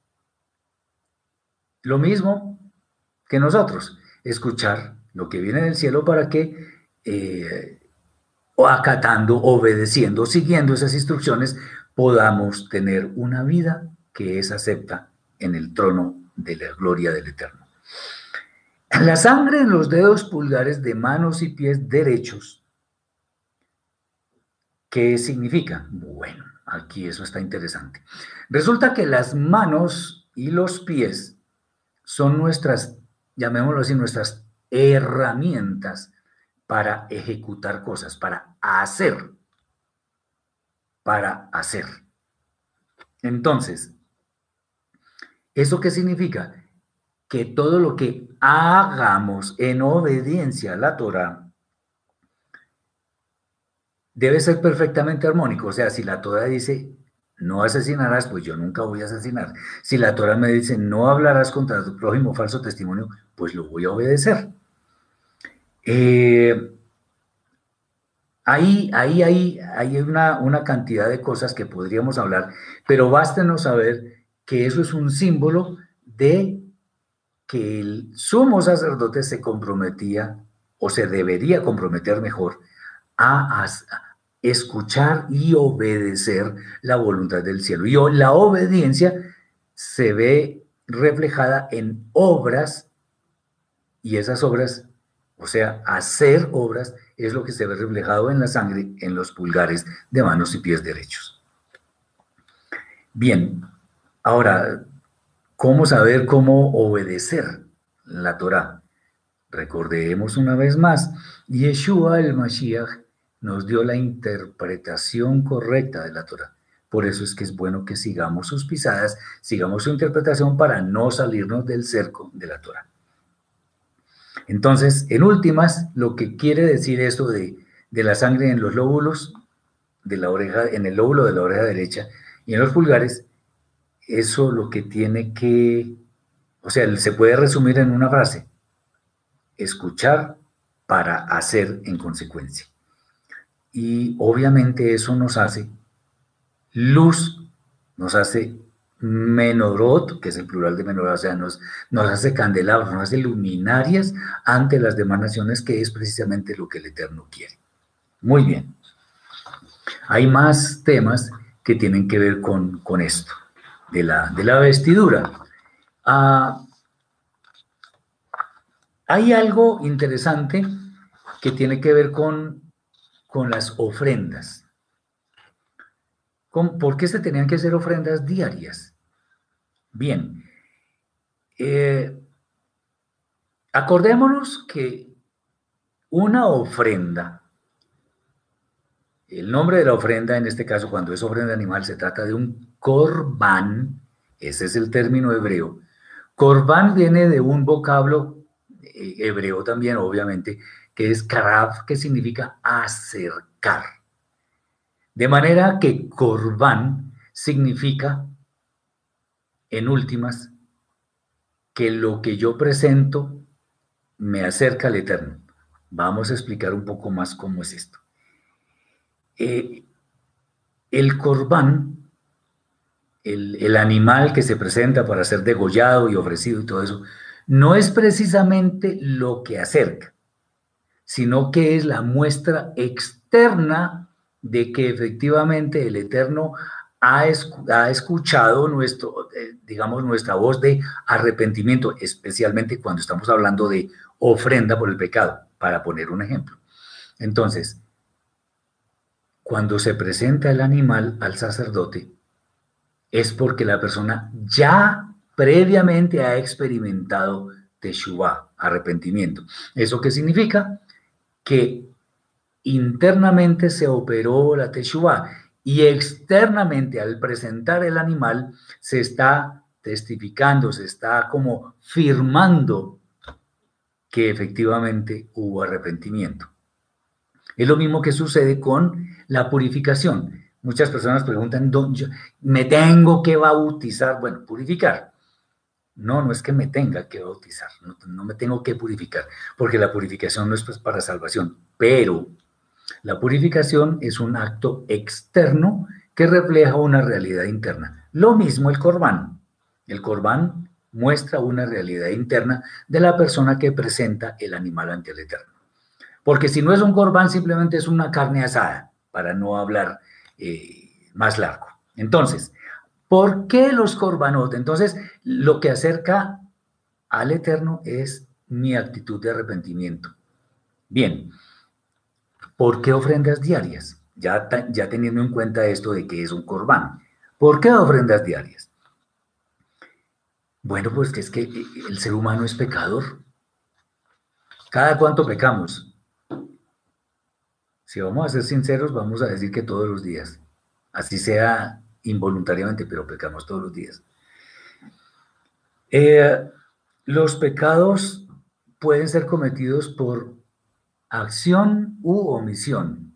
lo mismo que nosotros, escuchar lo que viene del cielo para que, eh, acatando, obedeciendo, siguiendo esas instrucciones, podamos tener una vida que es acepta en el trono de la gloria del Eterno. La sangre en los dedos pulgares de manos y pies derechos. ¿Qué significa? Bueno, Aquí eso está interesante. Resulta que las manos y los pies son nuestras llamémoslo así, nuestras herramientas para ejecutar cosas, para hacer, para hacer. Entonces, ¿eso qué significa? Que todo lo que hagamos en obediencia a la Torah debe ser perfectamente armónico. O sea, si la Torah dice no asesinarás, pues yo nunca voy a asesinar. Si la Torah me dice no hablarás contra tu prójimo falso testimonio, pues lo voy a obedecer. Eh, ahí, ahí, ahí, hay una, cantidad de cosas que podríamos hablar, pero bástenos saber que eso es un símbolo de que el sumo sacerdote se comprometía o se debería comprometer mejor a, escuchar y obedecer la voluntad del cielo. Y la obediencia se ve reflejada en obras y esas obras, o sea, hacer obras, es lo que se ve reflejado en la sangre en los pulgares de manos y pies derechos. Bien, ahora, ¿cómo saber cómo obedecer la Torah? Recordemos una vez más, Yeshua el Mashiach nos dio la interpretación correcta de la Torah. Por eso es que es bueno que sigamos sus pisadas, sigamos su interpretación para no salirnos del cerco de la Torah. Entonces, en últimas, lo que quiere decir esto de, de la sangre en los lóbulos de la oreja, en el lóbulo de la oreja derecha y en los pulgares, eso lo que tiene que, o sea, se puede resumir en una frase, escuchar para hacer en consecuencia. Y obviamente eso nos hace luz, nos hace menorot, que es el plural de menorot, o sea, nos, nos hace candelabros, nos hace luminarias ante las demás naciones, que es precisamente lo que el Eterno quiere. Muy bien. Hay más temas que tienen que ver con, con esto, de la, de la vestidura. Ah, hay algo interesante que tiene que ver con con las ofrendas. ¿Por qué se tenían que hacer ofrendas diarias? Bien, eh, acordémonos que una ofrenda, el nombre de la ofrenda, en este caso cuando es ofrenda animal, se trata de un corbán, ese es el término hebreo. Corbán viene de un vocablo eh, hebreo también, obviamente, que es karab, que significa acercar. De manera que corbán significa, en últimas, que lo que yo presento me acerca al Eterno. Vamos a explicar un poco más cómo es esto. Eh, el corbán, el, el, animal que se presenta para ser degollado y ofrecido y todo eso, no es precisamente lo que acerca sino que es la muestra externa de que efectivamente el Eterno ha, escuchado nuestro, eh, digamos, nuestra voz de arrepentimiento, especialmente cuando estamos hablando de ofrenda por el pecado, para poner un ejemplo. Entonces, cuando se presenta el animal al sacerdote, es porque la persona ya previamente ha experimentado Teshuvah, arrepentimiento. ¿Eso qué significa? que internamente se operó la Teshuvah y externamente al presentar el animal se está testificando, se está como firmando que efectivamente hubo arrepentimiento. Es lo mismo que sucede con la purificación. Muchas personas preguntan, ¿me tengo que bautizar? Bueno, purificar. No, no es que me tenga que bautizar, no, me tengo que purificar, porque la purificación no es pues para salvación, pero la purificación es un acto externo que refleja una realidad interna. Lo mismo el corbán. El corbán muestra una realidad interna de la persona que presenta el animal ante el Eterno. Porque si no es un corbán, simplemente es una carne asada, para no hablar eh, más largo. Entonces, ¿Por qué los corbanot? Entonces, lo que acerca al Eterno es mi actitud de arrepentimiento. Bien, ¿por qué ofrendas diarias? Ya, ya teniendo en cuenta esto de que es un corbán. ¿Por qué ofrendas diarias? Bueno, pues que es que el ser humano es pecador ¿Cada cuánto pecamos? Si vamos a ser sinceros, vamos a decir que todos los días. Así sea involuntariamente, pero pecamos todos los días. Eh, los pecados pueden ser cometidos por acción u omisión.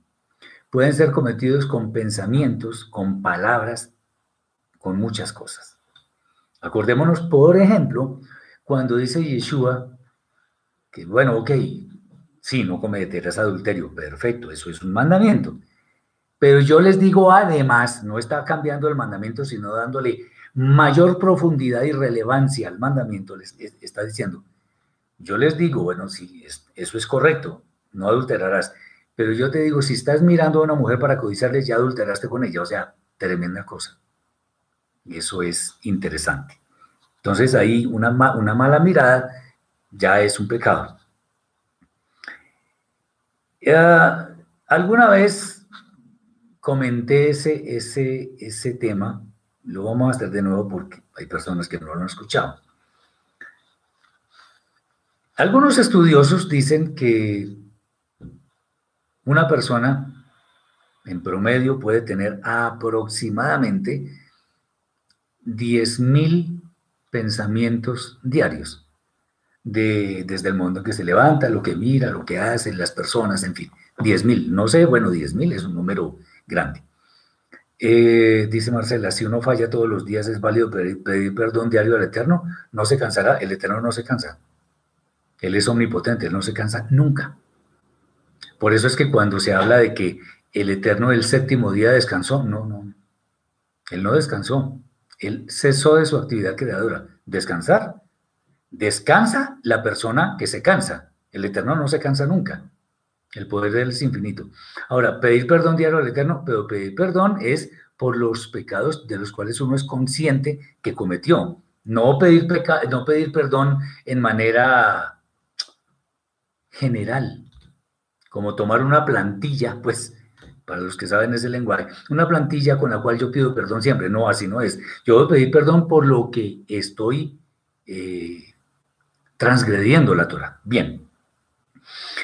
Pueden ser cometidos con pensamientos, con palabras, con muchas cosas. Acordémonos, por ejemplo, cuando dice Yeshua que, bueno, ok, sí, no cometerás adulterio, perfecto, eso es un mandamiento. Pero yo les digo además, no está cambiando el mandamiento, sino dándole mayor profundidad y relevancia al mandamiento, les está diciendo, yo les digo, bueno, sí, eso es correcto, no adulterarás, pero yo te digo, si estás mirando a una mujer para codiciarle, ya adulteraste con ella, o sea, tremenda cosa. Y eso es interesante. Entonces ahí una, una mala mirada ya es un pecado. alguna vez comenté ese, ese, ese tema, lo vamos a hacer de nuevo porque hay personas que no lo han escuchado. Algunos estudiosos dicen que una persona en promedio puede tener aproximadamente 10.000 pensamientos diarios de, desde el mundo que se levanta, lo que mira, lo que hacen las personas, en fin, 10 mil, no sé, bueno, 10 mil es un número grande. Eh, dice Marcela, si uno falla todos los días, ¿es válido pedir, perdón diario al Eterno? No se cansará, el Eterno no se cansa. Él es omnipotente, él no se cansa nunca. Por eso es que cuando se habla de que el Eterno el séptimo día descansó, no, no, él no descansó, él cesó de su actividad creadora. Descansar Descansa la persona que se cansa. El Eterno no se cansa nunca. El poder de él es infinito. Ahora, pedir perdón diario al Eterno, pero pedir perdón es por los pecados de los cuales uno es consciente que cometió. No pedir, no pedir perdón en manera general, como tomar una plantilla, pues, para los que saben ese lenguaje, una plantilla con la cual yo pido perdón siempre. No, así no es. Yo a pedir perdón por lo que estoy eh, transgrediendo la Torah. Bien.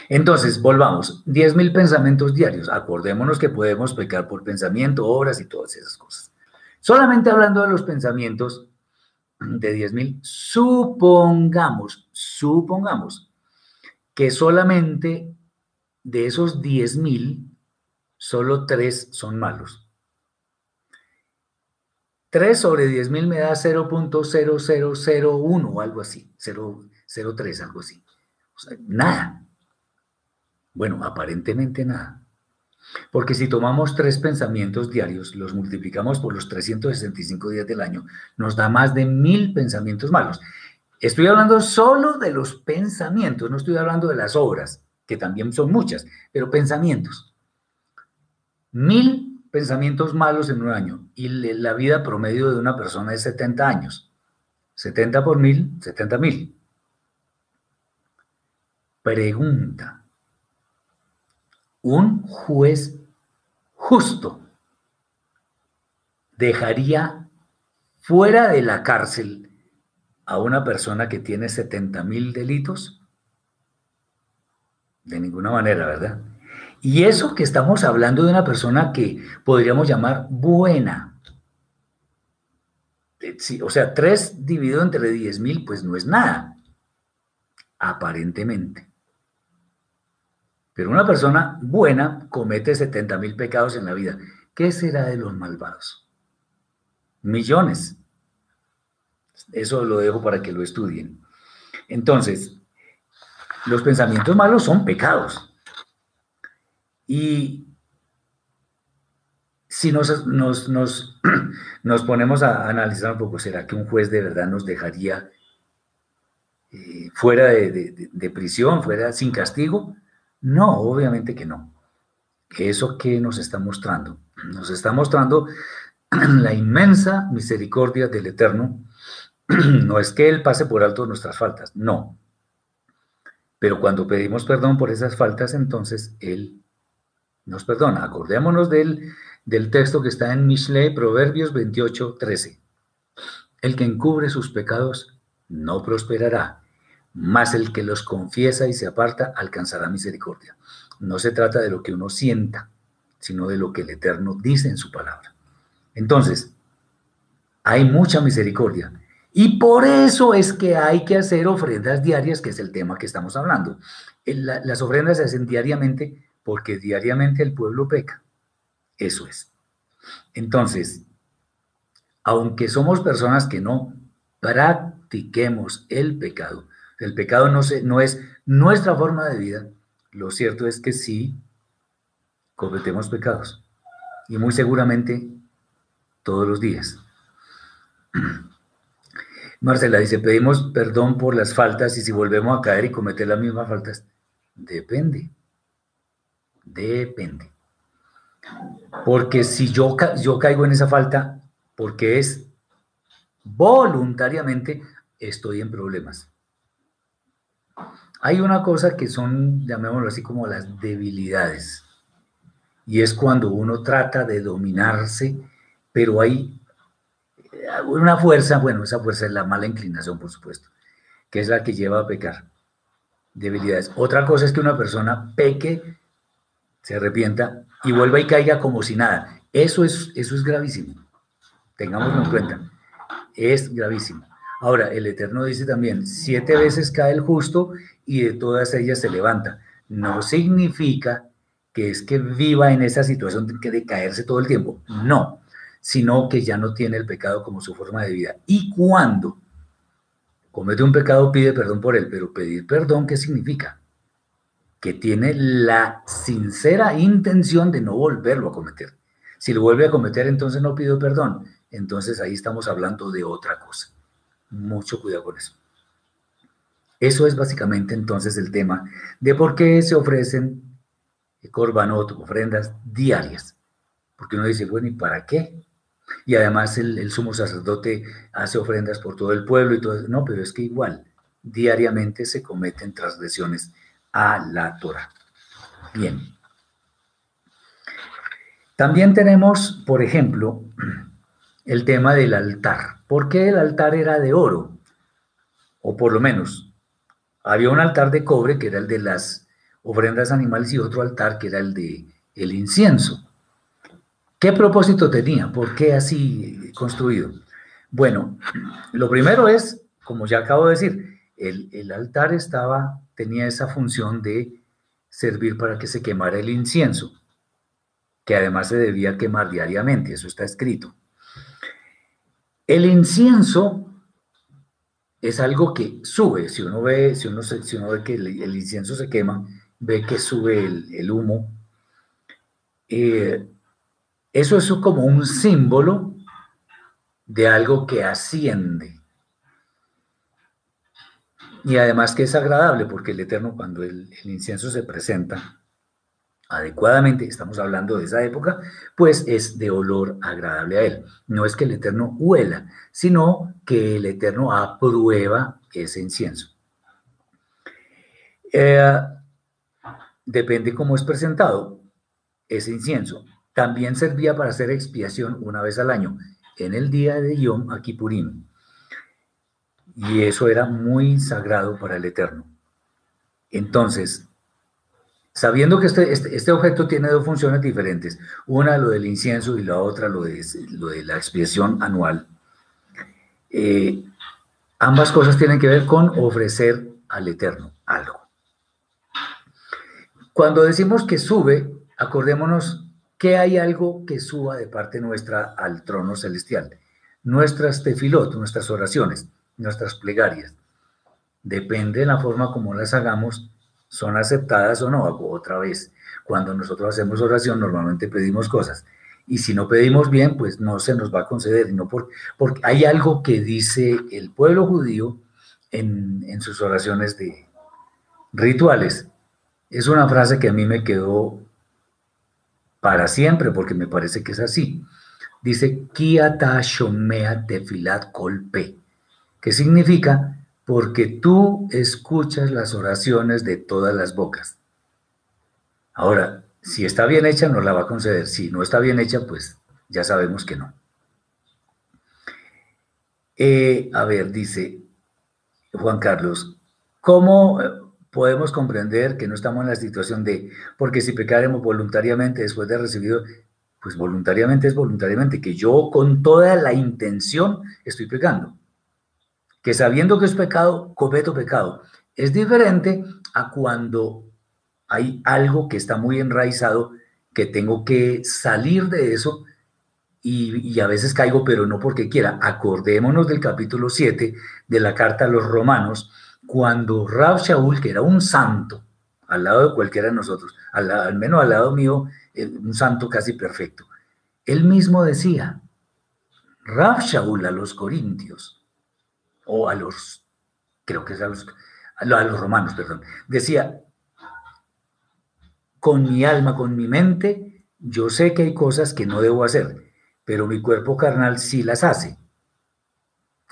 Entonces, volvamos. 10.000 pensamientos diarios. Acordémonos que podemos pecar por pensamiento, obras y todas esas cosas. Solamente hablando de los pensamientos de 10.000, supongamos, supongamos que solamente de esos 10.000, solo tres son malos. 3 sobre 10.000 me da 0.0001 o algo así, 0, 0,3, algo así. Nada. Bueno, aparentemente nada. Porque si tomamos tres pensamientos diarios, los multiplicamos por los 365 días del año, nos da más de mil pensamientos malos. Estoy hablando solo de los pensamientos, no estoy hablando de las obras, que también son muchas, pero pensamientos. Mil pensamientos malos en un año y la vida promedio de una persona es 70 años. 70 por mil, 70 mil. Pregunta. ¿Un juez justo dejaría fuera de la cárcel a una persona que tiene 70 mil delitos? De ninguna manera, ¿verdad? Y eso que estamos hablando de una persona que podríamos llamar buena. Eh, o sea, 3 dividido entre 10 mil, pues no es nada, aparentemente. Pero una persona buena comete 70 mil pecados en la vida. ¿Qué será de los malvados? Millones. Eso lo dejo para que lo estudien. Entonces, los pensamientos malos son pecados. Y si nos, nos, ponemos a analizar un poco, ¿será que un juez de verdad nos dejaría eh, fuera de, de prisión, fuera sin castigo? No, obviamente que no. ¿Eso qué nos está mostrando? Nos está mostrando la inmensa misericordia del Eterno. No es que Él pase por alto nuestras faltas, no. Pero cuando pedimos perdón por esas faltas, entonces Él nos perdona. Acordémonos del, del texto que está en Mishle, Proverbios 28, 13. El que encubre sus pecados no prosperará, más el que los confiesa y se aparta alcanzará misericordia. No se trata de lo que uno sienta, sino de lo que el Eterno dice en su palabra. Entonces, hay mucha misericordia. Y por eso es que hay que hacer ofrendas diarias, que es el tema que estamos hablando. Las ofrendas se hacen diariamente porque diariamente el pueblo peca. Eso es. Entonces, aunque somos personas que no practiquemos el pecado, el pecado no, no es nuestra forma de vida. Lo cierto es que sí cometemos pecados. Y muy seguramente todos los días. Marcela dice, pedimos perdón por las faltas y si volvemos a caer y cometer las mismas faltas. Depende. Depende. Porque si yo, caigo en esa falta, porque es voluntariamente, estoy en problemas. Hay una cosa que son, llamémoslo así, como las debilidades. Y es cuando uno trata de dominarse, pero hay una fuerza, bueno, esa fuerza es la mala inclinación, por supuesto, que es la que lleva a pecar. Debilidades. Otra cosa es que una persona peque, se arrepienta y vuelva y caiga como si nada. Eso es, eso es gravísimo. Tengámoslo en cuenta. Es gravísimo. Ahora, el Eterno dice también, siete veces cae el justo y de todas ellas se levanta. No significa que es que viva en esa situación de, de caerse todo el tiempo. No, sino que ya no tiene el pecado como su forma de vida. Y cuando comete un pecado, pide perdón por él, pero pedir perdón, ¿qué significa? Que tiene la sincera intención de no volverlo a cometer. Si lo vuelve a cometer, entonces no pido perdón. Entonces ahí estamos hablando de otra cosa. Mucho cuidado con eso. Eso es básicamente entonces el tema de por qué se ofrecen corbanot, ofrendas diarias. Porque uno dice, bueno, ¿y para qué? Y además el, sumo sacerdote hace ofrendas por todo el pueblo y todo. No, pero es que igual, diariamente se cometen transgresiones a la Torah. Bien. También tenemos, por ejemplo, el tema del altar. ¿Por qué el altar era de oro? O por lo menos, había un altar de cobre que era el de las ofrendas animales y otro altar que era el de el incienso. ¿Qué propósito tenía? ¿Por qué así construido? Bueno, lo primero es, como ya acabo de decir, el, altar estaba, tenía esa función de servir para que se quemara el incienso, que además se debía quemar diariamente, eso está escrito. El incienso es algo que sube, si uno ve, si uno, si uno ve que el, incienso se quema, ve que sube el, humo. Eh, eso es como un símbolo de algo que asciende. Y además que es agradable, porque el Eterno, cuando el incienso se presenta, adecuadamente, estamos hablando de esa época, pues es de olor agradable a él. No es que el Eterno huela, sino que el Eterno aprueba ese incienso. Eh, depende cómo es presentado ese incienso. También servía para hacer expiación una vez al año, en el día de Yom Kippurim. Y eso era muy sagrado para el Eterno. Entonces, Sabiendo que este, este, este, objeto tiene dos funciones diferentes, una lo del incienso y la otra lo de, lo de la expiación anual, eh, ambas cosas tienen que ver con ofrecer al Eterno algo. Cuando decimos que sube, acordémonos que hay algo que suba de parte nuestra al trono celestial. Nuestras tefilot, nuestras oraciones, nuestras plegarias. Depende de la forma como las hagamos, son aceptadas o no. Otra vez, cuando nosotros hacemos oración, normalmente pedimos cosas. Y si no pedimos bien, pues no se nos va a conceder. No porque hay algo que dice el pueblo judío en sus oraciones de rituales. Es una frase que a mí me quedó para siempre, porque me parece que es así. Dice, Kiata Shomea Tefilat Kolpe, que significa porque tú escuchas las oraciones de todas las bocas. Ahora, si está bien hecha, nos la va a conceder. Si no está bien hecha, pues ya sabemos que no. Eh, a ver, dice Juan Carlos, ¿Cómo podemos comprender que no estamos en la situación de, porque si pecaremos voluntariamente después de recibido, pues voluntariamente es voluntariamente, que yo con toda la intención estoy pecando, que sabiendo que es pecado, cometo pecado. Es diferente a cuando hay algo que está muy enraizado, que tengo que salir de eso y, a veces caigo, pero no porque quiera. Acordémonos del capítulo 7 de la carta a los romanos, cuando Rab Shaul, que era un santo, al lado de cualquiera de nosotros, al, menos al lado mío, un santo casi perfecto, él mismo decía, Rab Shaul a los corintios, o a los, creo que es a los, a los romanos, perdón, decía, con mi alma, con mi mente, yo sé que hay cosas que no debo hacer, pero mi cuerpo carnal sí las hace.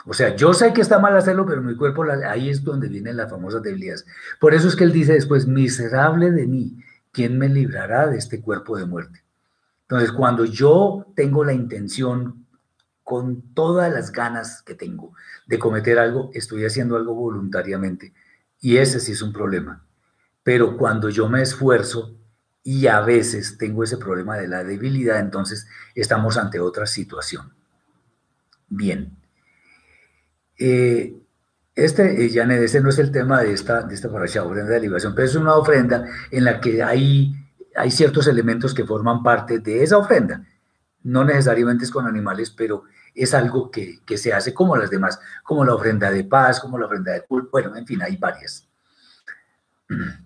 O sea, yo sé que está mal hacerlo, pero mi cuerpo, ahí es donde vienen las famosas debilidades. Por eso es que él dice después, miserable de mí, ¿quién me librará de este cuerpo de muerte? Entonces, cuando yo tengo la intención, con todas las ganas que tengo de cometer algo, estoy haciendo algo voluntariamente. Y ese sí es un problema. Pero cuando yo me esfuerzo, y a veces tengo ese problema de la debilidad, entonces estamos ante otra situación. Bien. Eh, este, eh, Janet, este no es el tema de esta, de esta ofrenda de liberación, pero es una ofrenda en la que hay, hay ciertos elementos que forman parte de esa ofrenda. No necesariamente es con animales, pero es algo que, que se hace como las demás, como la ofrenda de paz, como la ofrenda de culto, bueno, en fin, hay varias.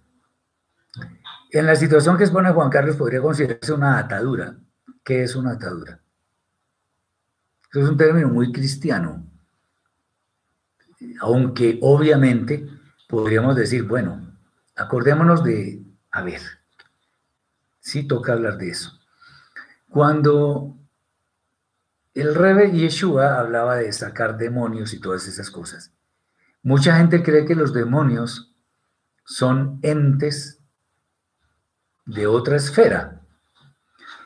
En la situación que expone Juan Carlos podría considerarse una atadura. ¿Qué es una atadura? Eso es un término muy cristiano, aunque obviamente podríamos decir, bueno, acordémonos de, a ver, sí toca hablar de eso. Cuando el Rebe Yeshua hablaba de sacar demonios y todas esas cosas, mucha gente cree que los demonios son entes de otra esfera.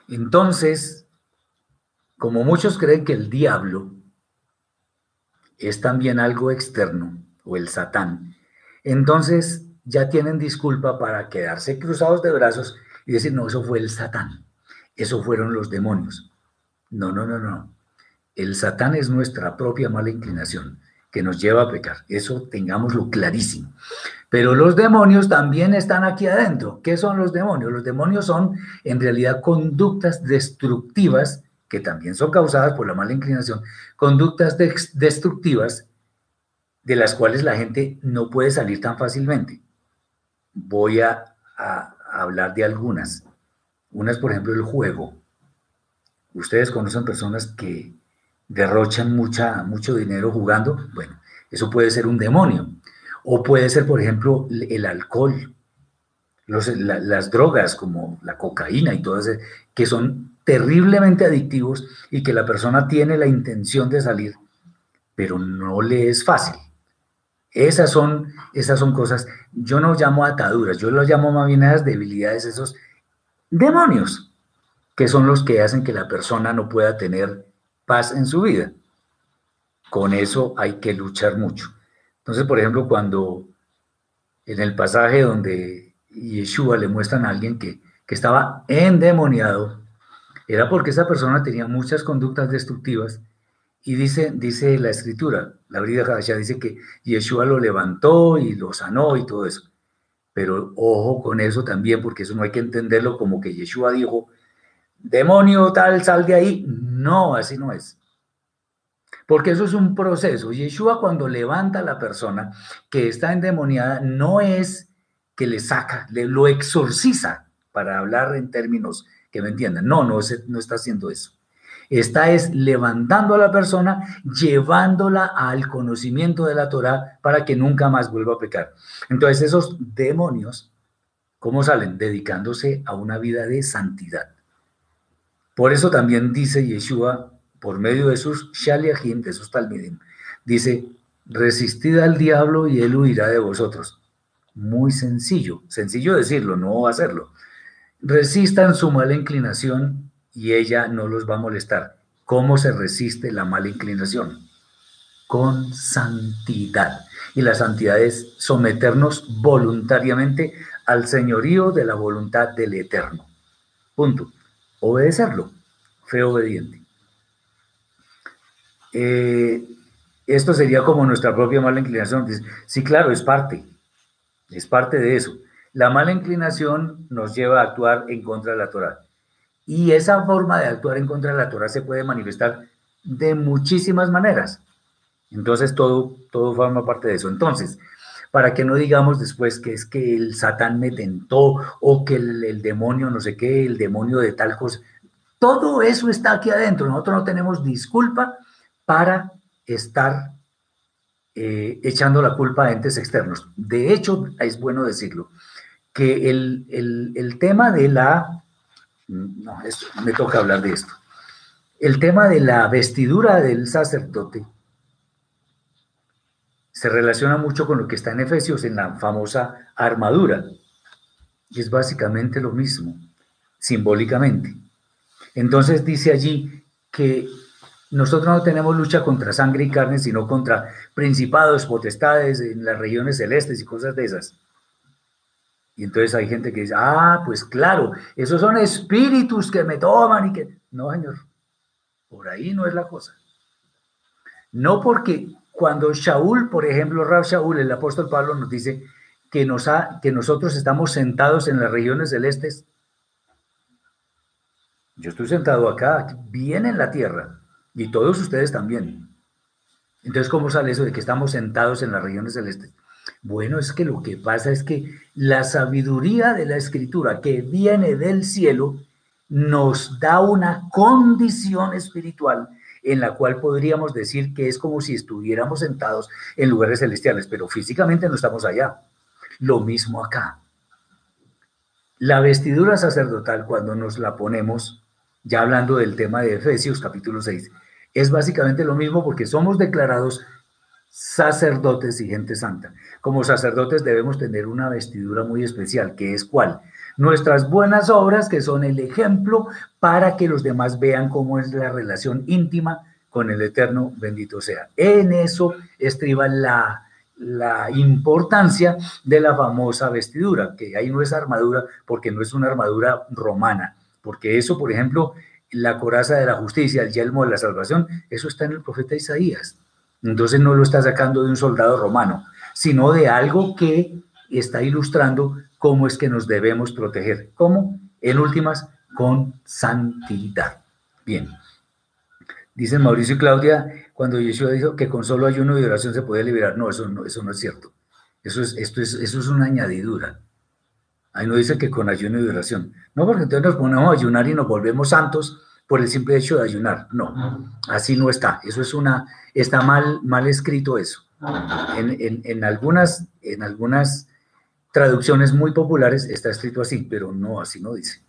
Entonces, como muchos creen que el diablo es también algo externo, o el satán, entonces ya tienen disculpa para quedarse cruzados de brazos y decir, no, eso fue el satán, eso fueron los demonios. No, no, no, no. El satán es nuestra propia mala inclinación que nos lleva a pecar. Eso tengámoslo clarísimo. Pero los demonios también están aquí adentro. ¿Qué son los demonios? Los demonios son en realidad conductas destructivas que también son causadas por la mala inclinación, conductas destructivas de las cuales la gente no puede salir tan fácilmente. Voy a, hablar de algunas. Una es, por ejemplo, el juego. Ustedes conocen personas que derrochan mucha, mucho dinero jugando. Bueno, eso puede ser un demonio. O puede ser, por ejemplo, el alcohol, las drogas como la cocaína y todas, que son terriblemente adictivos y que la persona tiene la intención de salir, pero no le es fácil. Esas son, esas son cosas, yo no llamo ataduras, yo lo llamo más bien debilidades, esos demonios, que son los que hacen que la persona no pueda tener paz en su vida. Con eso hay que luchar mucho. Entonces, por ejemplo, cuando en el pasaje donde Yeshua le muestran a alguien que, estaba endemoniado, era porque esa persona tenía muchas conductas destructivas y dice, dice la escritura, la Brida Hadashah dice que Yeshua lo levantó y lo sanó y todo eso. Pero ojo con eso también, porque eso no hay que entenderlo como que Yeshua dijo, demonio tal, sal de ahí. No, así no es. Porque eso es un proceso. Yeshua cuando levanta a la persona que está endemoniada, no es que le saca, le lo exorciza, para hablar en términos que me entiendan. No, no, no está haciendo eso. Está es levantando a la persona, llevándola al conocimiento de la Torah para que nunca más vuelva a pecar. Entonces esos demonios, ¿cómo salen? Dedicándose a una vida de santidad. Por eso también dice Yeshua por medio de sus shaliachim, de sus talmidim, dice, resistid al diablo y él huirá de vosotros. Muy sencillo, sencillo decirlo, no hacerlo. Resistan su mala inclinación y ella no los va a molestar. ¿Cómo se resiste la mala inclinación? con santidad. Y la santidad es someternos voluntariamente al señorío de la voluntad del Eterno. Punto. Obedecerlo. Fe obediente. Eh, esto sería como nuestra propia mala inclinación. Sí, claro, es parte. Es parte de eso. La mala inclinación nos lleva a actuar en contra de la Torah. Y esa forma de actuar en contra de la Torah se puede manifestar de muchísimas maneras. Entonces todo, todo forma parte de eso. Entonces, para que no digamos después que es que el Satán me tentó o que el, demonio no sé qué, el demonio de tal cosa. Todo eso está aquí adentro. Nosotros no tenemos disculpa para estar eh, echando la culpa a entes externos. De hecho, es bueno decirlo, que el, tema de la... No, me toca hablar de esto. El tema de la vestidura del sacerdote se relaciona mucho con lo que está en Efesios, en la famosa armadura. Y es básicamente lo mismo, simbólicamente. Entonces dice allí que nosotros no tenemos lucha contra sangre y carne, sino contra principados, potestades en las regiones celestes y cosas de esas. Y entonces hay gente que dice, ah, pues claro, esos son espíritus que me toman y que... No, señor, por ahí no es la cosa. No porque cuando Shaul, por ejemplo, Rab Shaul, el apóstol Pablo nos dice que, nos ha, que nosotros estamos sentados en las regiones celestes. Yo estoy sentado acá, bien en la tierra, y todos ustedes también. Entonces, ¿cómo sale eso de que estamos sentados en las regiones celestes? Bueno, es que lo que pasa es que la sabiduría de la escritura que viene del cielo nos da una condición espiritual en la cual podríamos decir que es como si estuviéramos sentados en lugares celestiales, pero físicamente no estamos allá. Lo mismo acá. La vestidura sacerdotal, cuando nos la ponemos, ya hablando del tema de Efesios capítulo 6, es básicamente lo mismo porque somos declarados sacerdotes y gente santa. Como sacerdotes debemos tener una vestidura muy especial, que es cuál? Nuestras buenas obras, que son el ejemplo para que los demás vean cómo es la relación íntima con el Eterno, bendito sea. En eso estriba la, la importancia de la famosa vestidura, que ahí no es armadura porque no es una armadura romana, porque eso, por ejemplo, la coraza de la justicia, el yelmo de la salvación, eso está en el profeta Isaías. Entonces no lo está sacando de un soldado romano, sino de algo que está ilustrando cómo es que nos debemos proteger. ¿Cómo? En últimas, con santidad. Bien. Dicen Mauricio y Claudia, cuando Yeshua dijo que con solo ayuno y oración se puede liberar. No, eso no, eso no es cierto. Eso es, esto es, eso es una añadidura. Ahí no dice que con ayuno y oración. No, porque entonces nos ponemos a ayunar y nos volvemos santos por el simple hecho de ayunar. No, así no está. Eso es una, está mal, mal escrito eso. En, algunas, en algunas traducciones muy populares está escrito así, pero no, así no dice.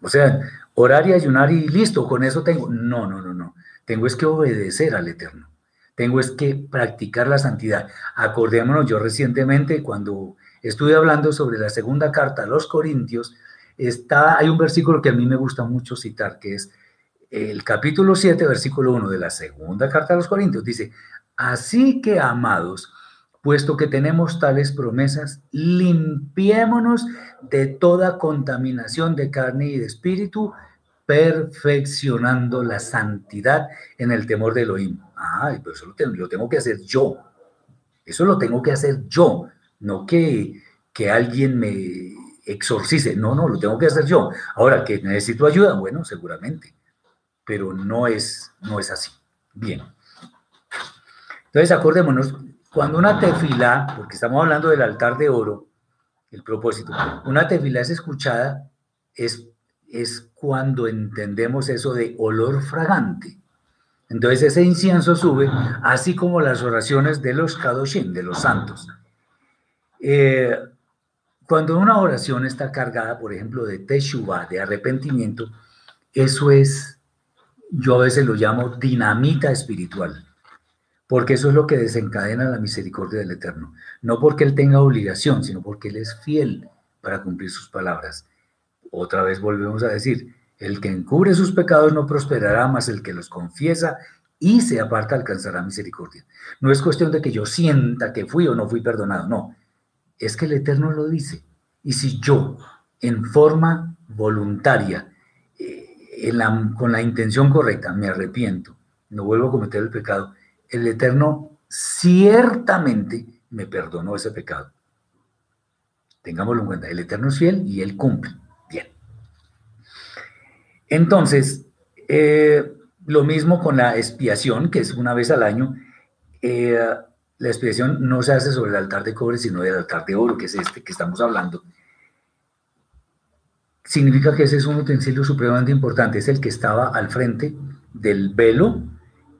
O sea, orar y ayunar y listo, con eso tengo. No, no, no, no. Tengo es que obedecer al Eterno. Tengo es que practicar la santidad. Acordémonos, yo recientemente cuando estuve hablando sobre la segunda carta a los Corintios, está, hay un versículo que a mí me gusta mucho citar, que es el capítulo 7, versículo 1 de la segunda carta a los Corintios. Dice, así que amados, puesto que tenemos tales promesas, limpiémonos de toda contaminación de carne y de espíritu, perfeccionando la santidad en el temor de Elohim. Ay, pero eso lo tengo, que hacer yo. Eso lo tengo que hacer yo, no que, que alguien me exorcice. No, no, lo tengo que hacer yo. Ahora, que necesito ayuda, bueno, seguramente, pero no es, no es así. Bien. Entonces, acordémonos, cuando una tefila, porque estamos hablando del altar de oro, el propósito, una tefila es escuchada, es, es cuando entendemos eso de olor fragante. Entonces ese incienso sube, así como las oraciones de los kadoshim, de los santos. Eh, cuando una oración está cargada, por ejemplo, de teshuva, de arrepentimiento, eso es, yo a veces lo llamo dinamita espiritual, porque eso es lo que desencadena la misericordia del Eterno. No porque Él tenga obligación, sino porque Él es fiel para cumplir sus palabras. Otra vez volvemos a decir, el que encubre sus pecados no prosperará, más el que los confiesa y se aparta alcanzará misericordia. No es cuestión de que yo sienta que fui o no fui perdonado, no. Es que el Eterno lo dice. Y si yo, en forma voluntaria, eh, con la intención correcta, me arrepiento, no vuelvo a cometer el pecado, el Eterno ciertamente me perdonó ese pecado. Tengámoslo en cuenta, el Eterno es fiel y Él cumple. Bien. Entonces, eh, lo mismo con la expiación, que es una vez al año. Eh, la expiación no se hace sobre el altar de cobre, sino del altar de oro, que es este que estamos hablando. Significa que ese es un utensilio supremamente importante, es el que estaba al frente del velo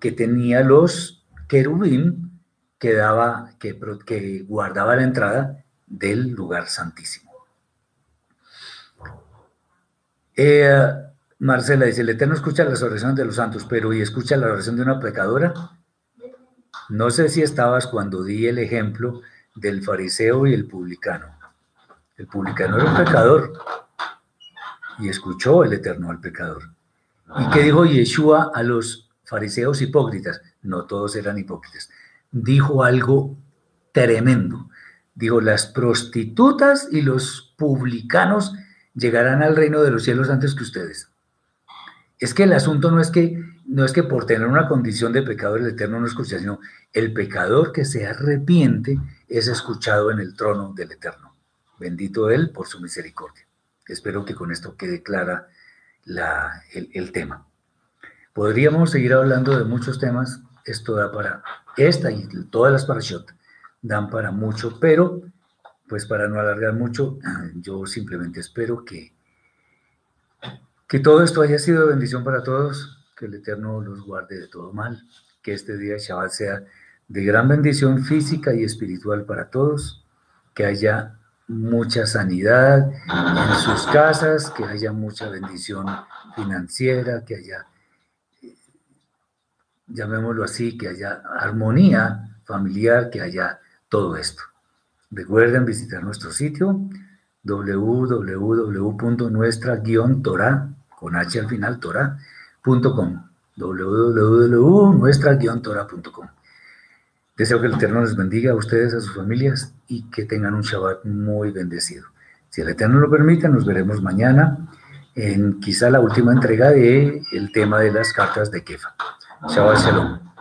que tenía los querubín que, daba, que, que guardaba la entrada del lugar santísimo. Eh, Marcela dice, el Eterno escucha las oraciones de los santos, pero ¿y escucha la oración de una pecadora? No sé si estabas cuando di el ejemplo del fariseo y el publicano. El publicano era un pecador y escuchó el Eterno al pecador. ¿Y qué dijo Yeshua a los fariseos hipócritas? No todos eran hipócritas. Dijo algo tremendo. Dijo, las prostitutas y los publicanos llegarán al reino de los cielos antes que ustedes. Es que el asunto no es que, no es que por tener una condición de pecador el Eterno no escucha, sino el pecador que se arrepiente es escuchado en el trono del Eterno. Bendito Él por su misericordia. Espero que con esto quede clara la, el, tema. Podríamos seguir hablando de muchos temas. Esto da para, esta y todas las parashot dan para mucho, pero pues para no alargar mucho, yo simplemente espero que que todo esto haya sido de bendición para todos, que el Eterno los guarde de todo mal, que este día Shabbat sea de gran bendición física y espiritual para todos, que haya mucha sanidad en sus casas, que haya mucha bendición financiera, que haya, llamémoslo así, que haya armonía familiar, que haya todo esto. Recuerden visitar nuestro sitio www.nuestra-torah con H al final, torah.com, www.nuestra-torah.com. Deseo que el Eterno les bendiga a ustedes, a sus familias y que tengan un Shabbat muy bendecido. Si el Eterno lo permite, nos veremos mañana en quizá la última entrega del el tema de las cartas de Kefa. Shabbat Shalom.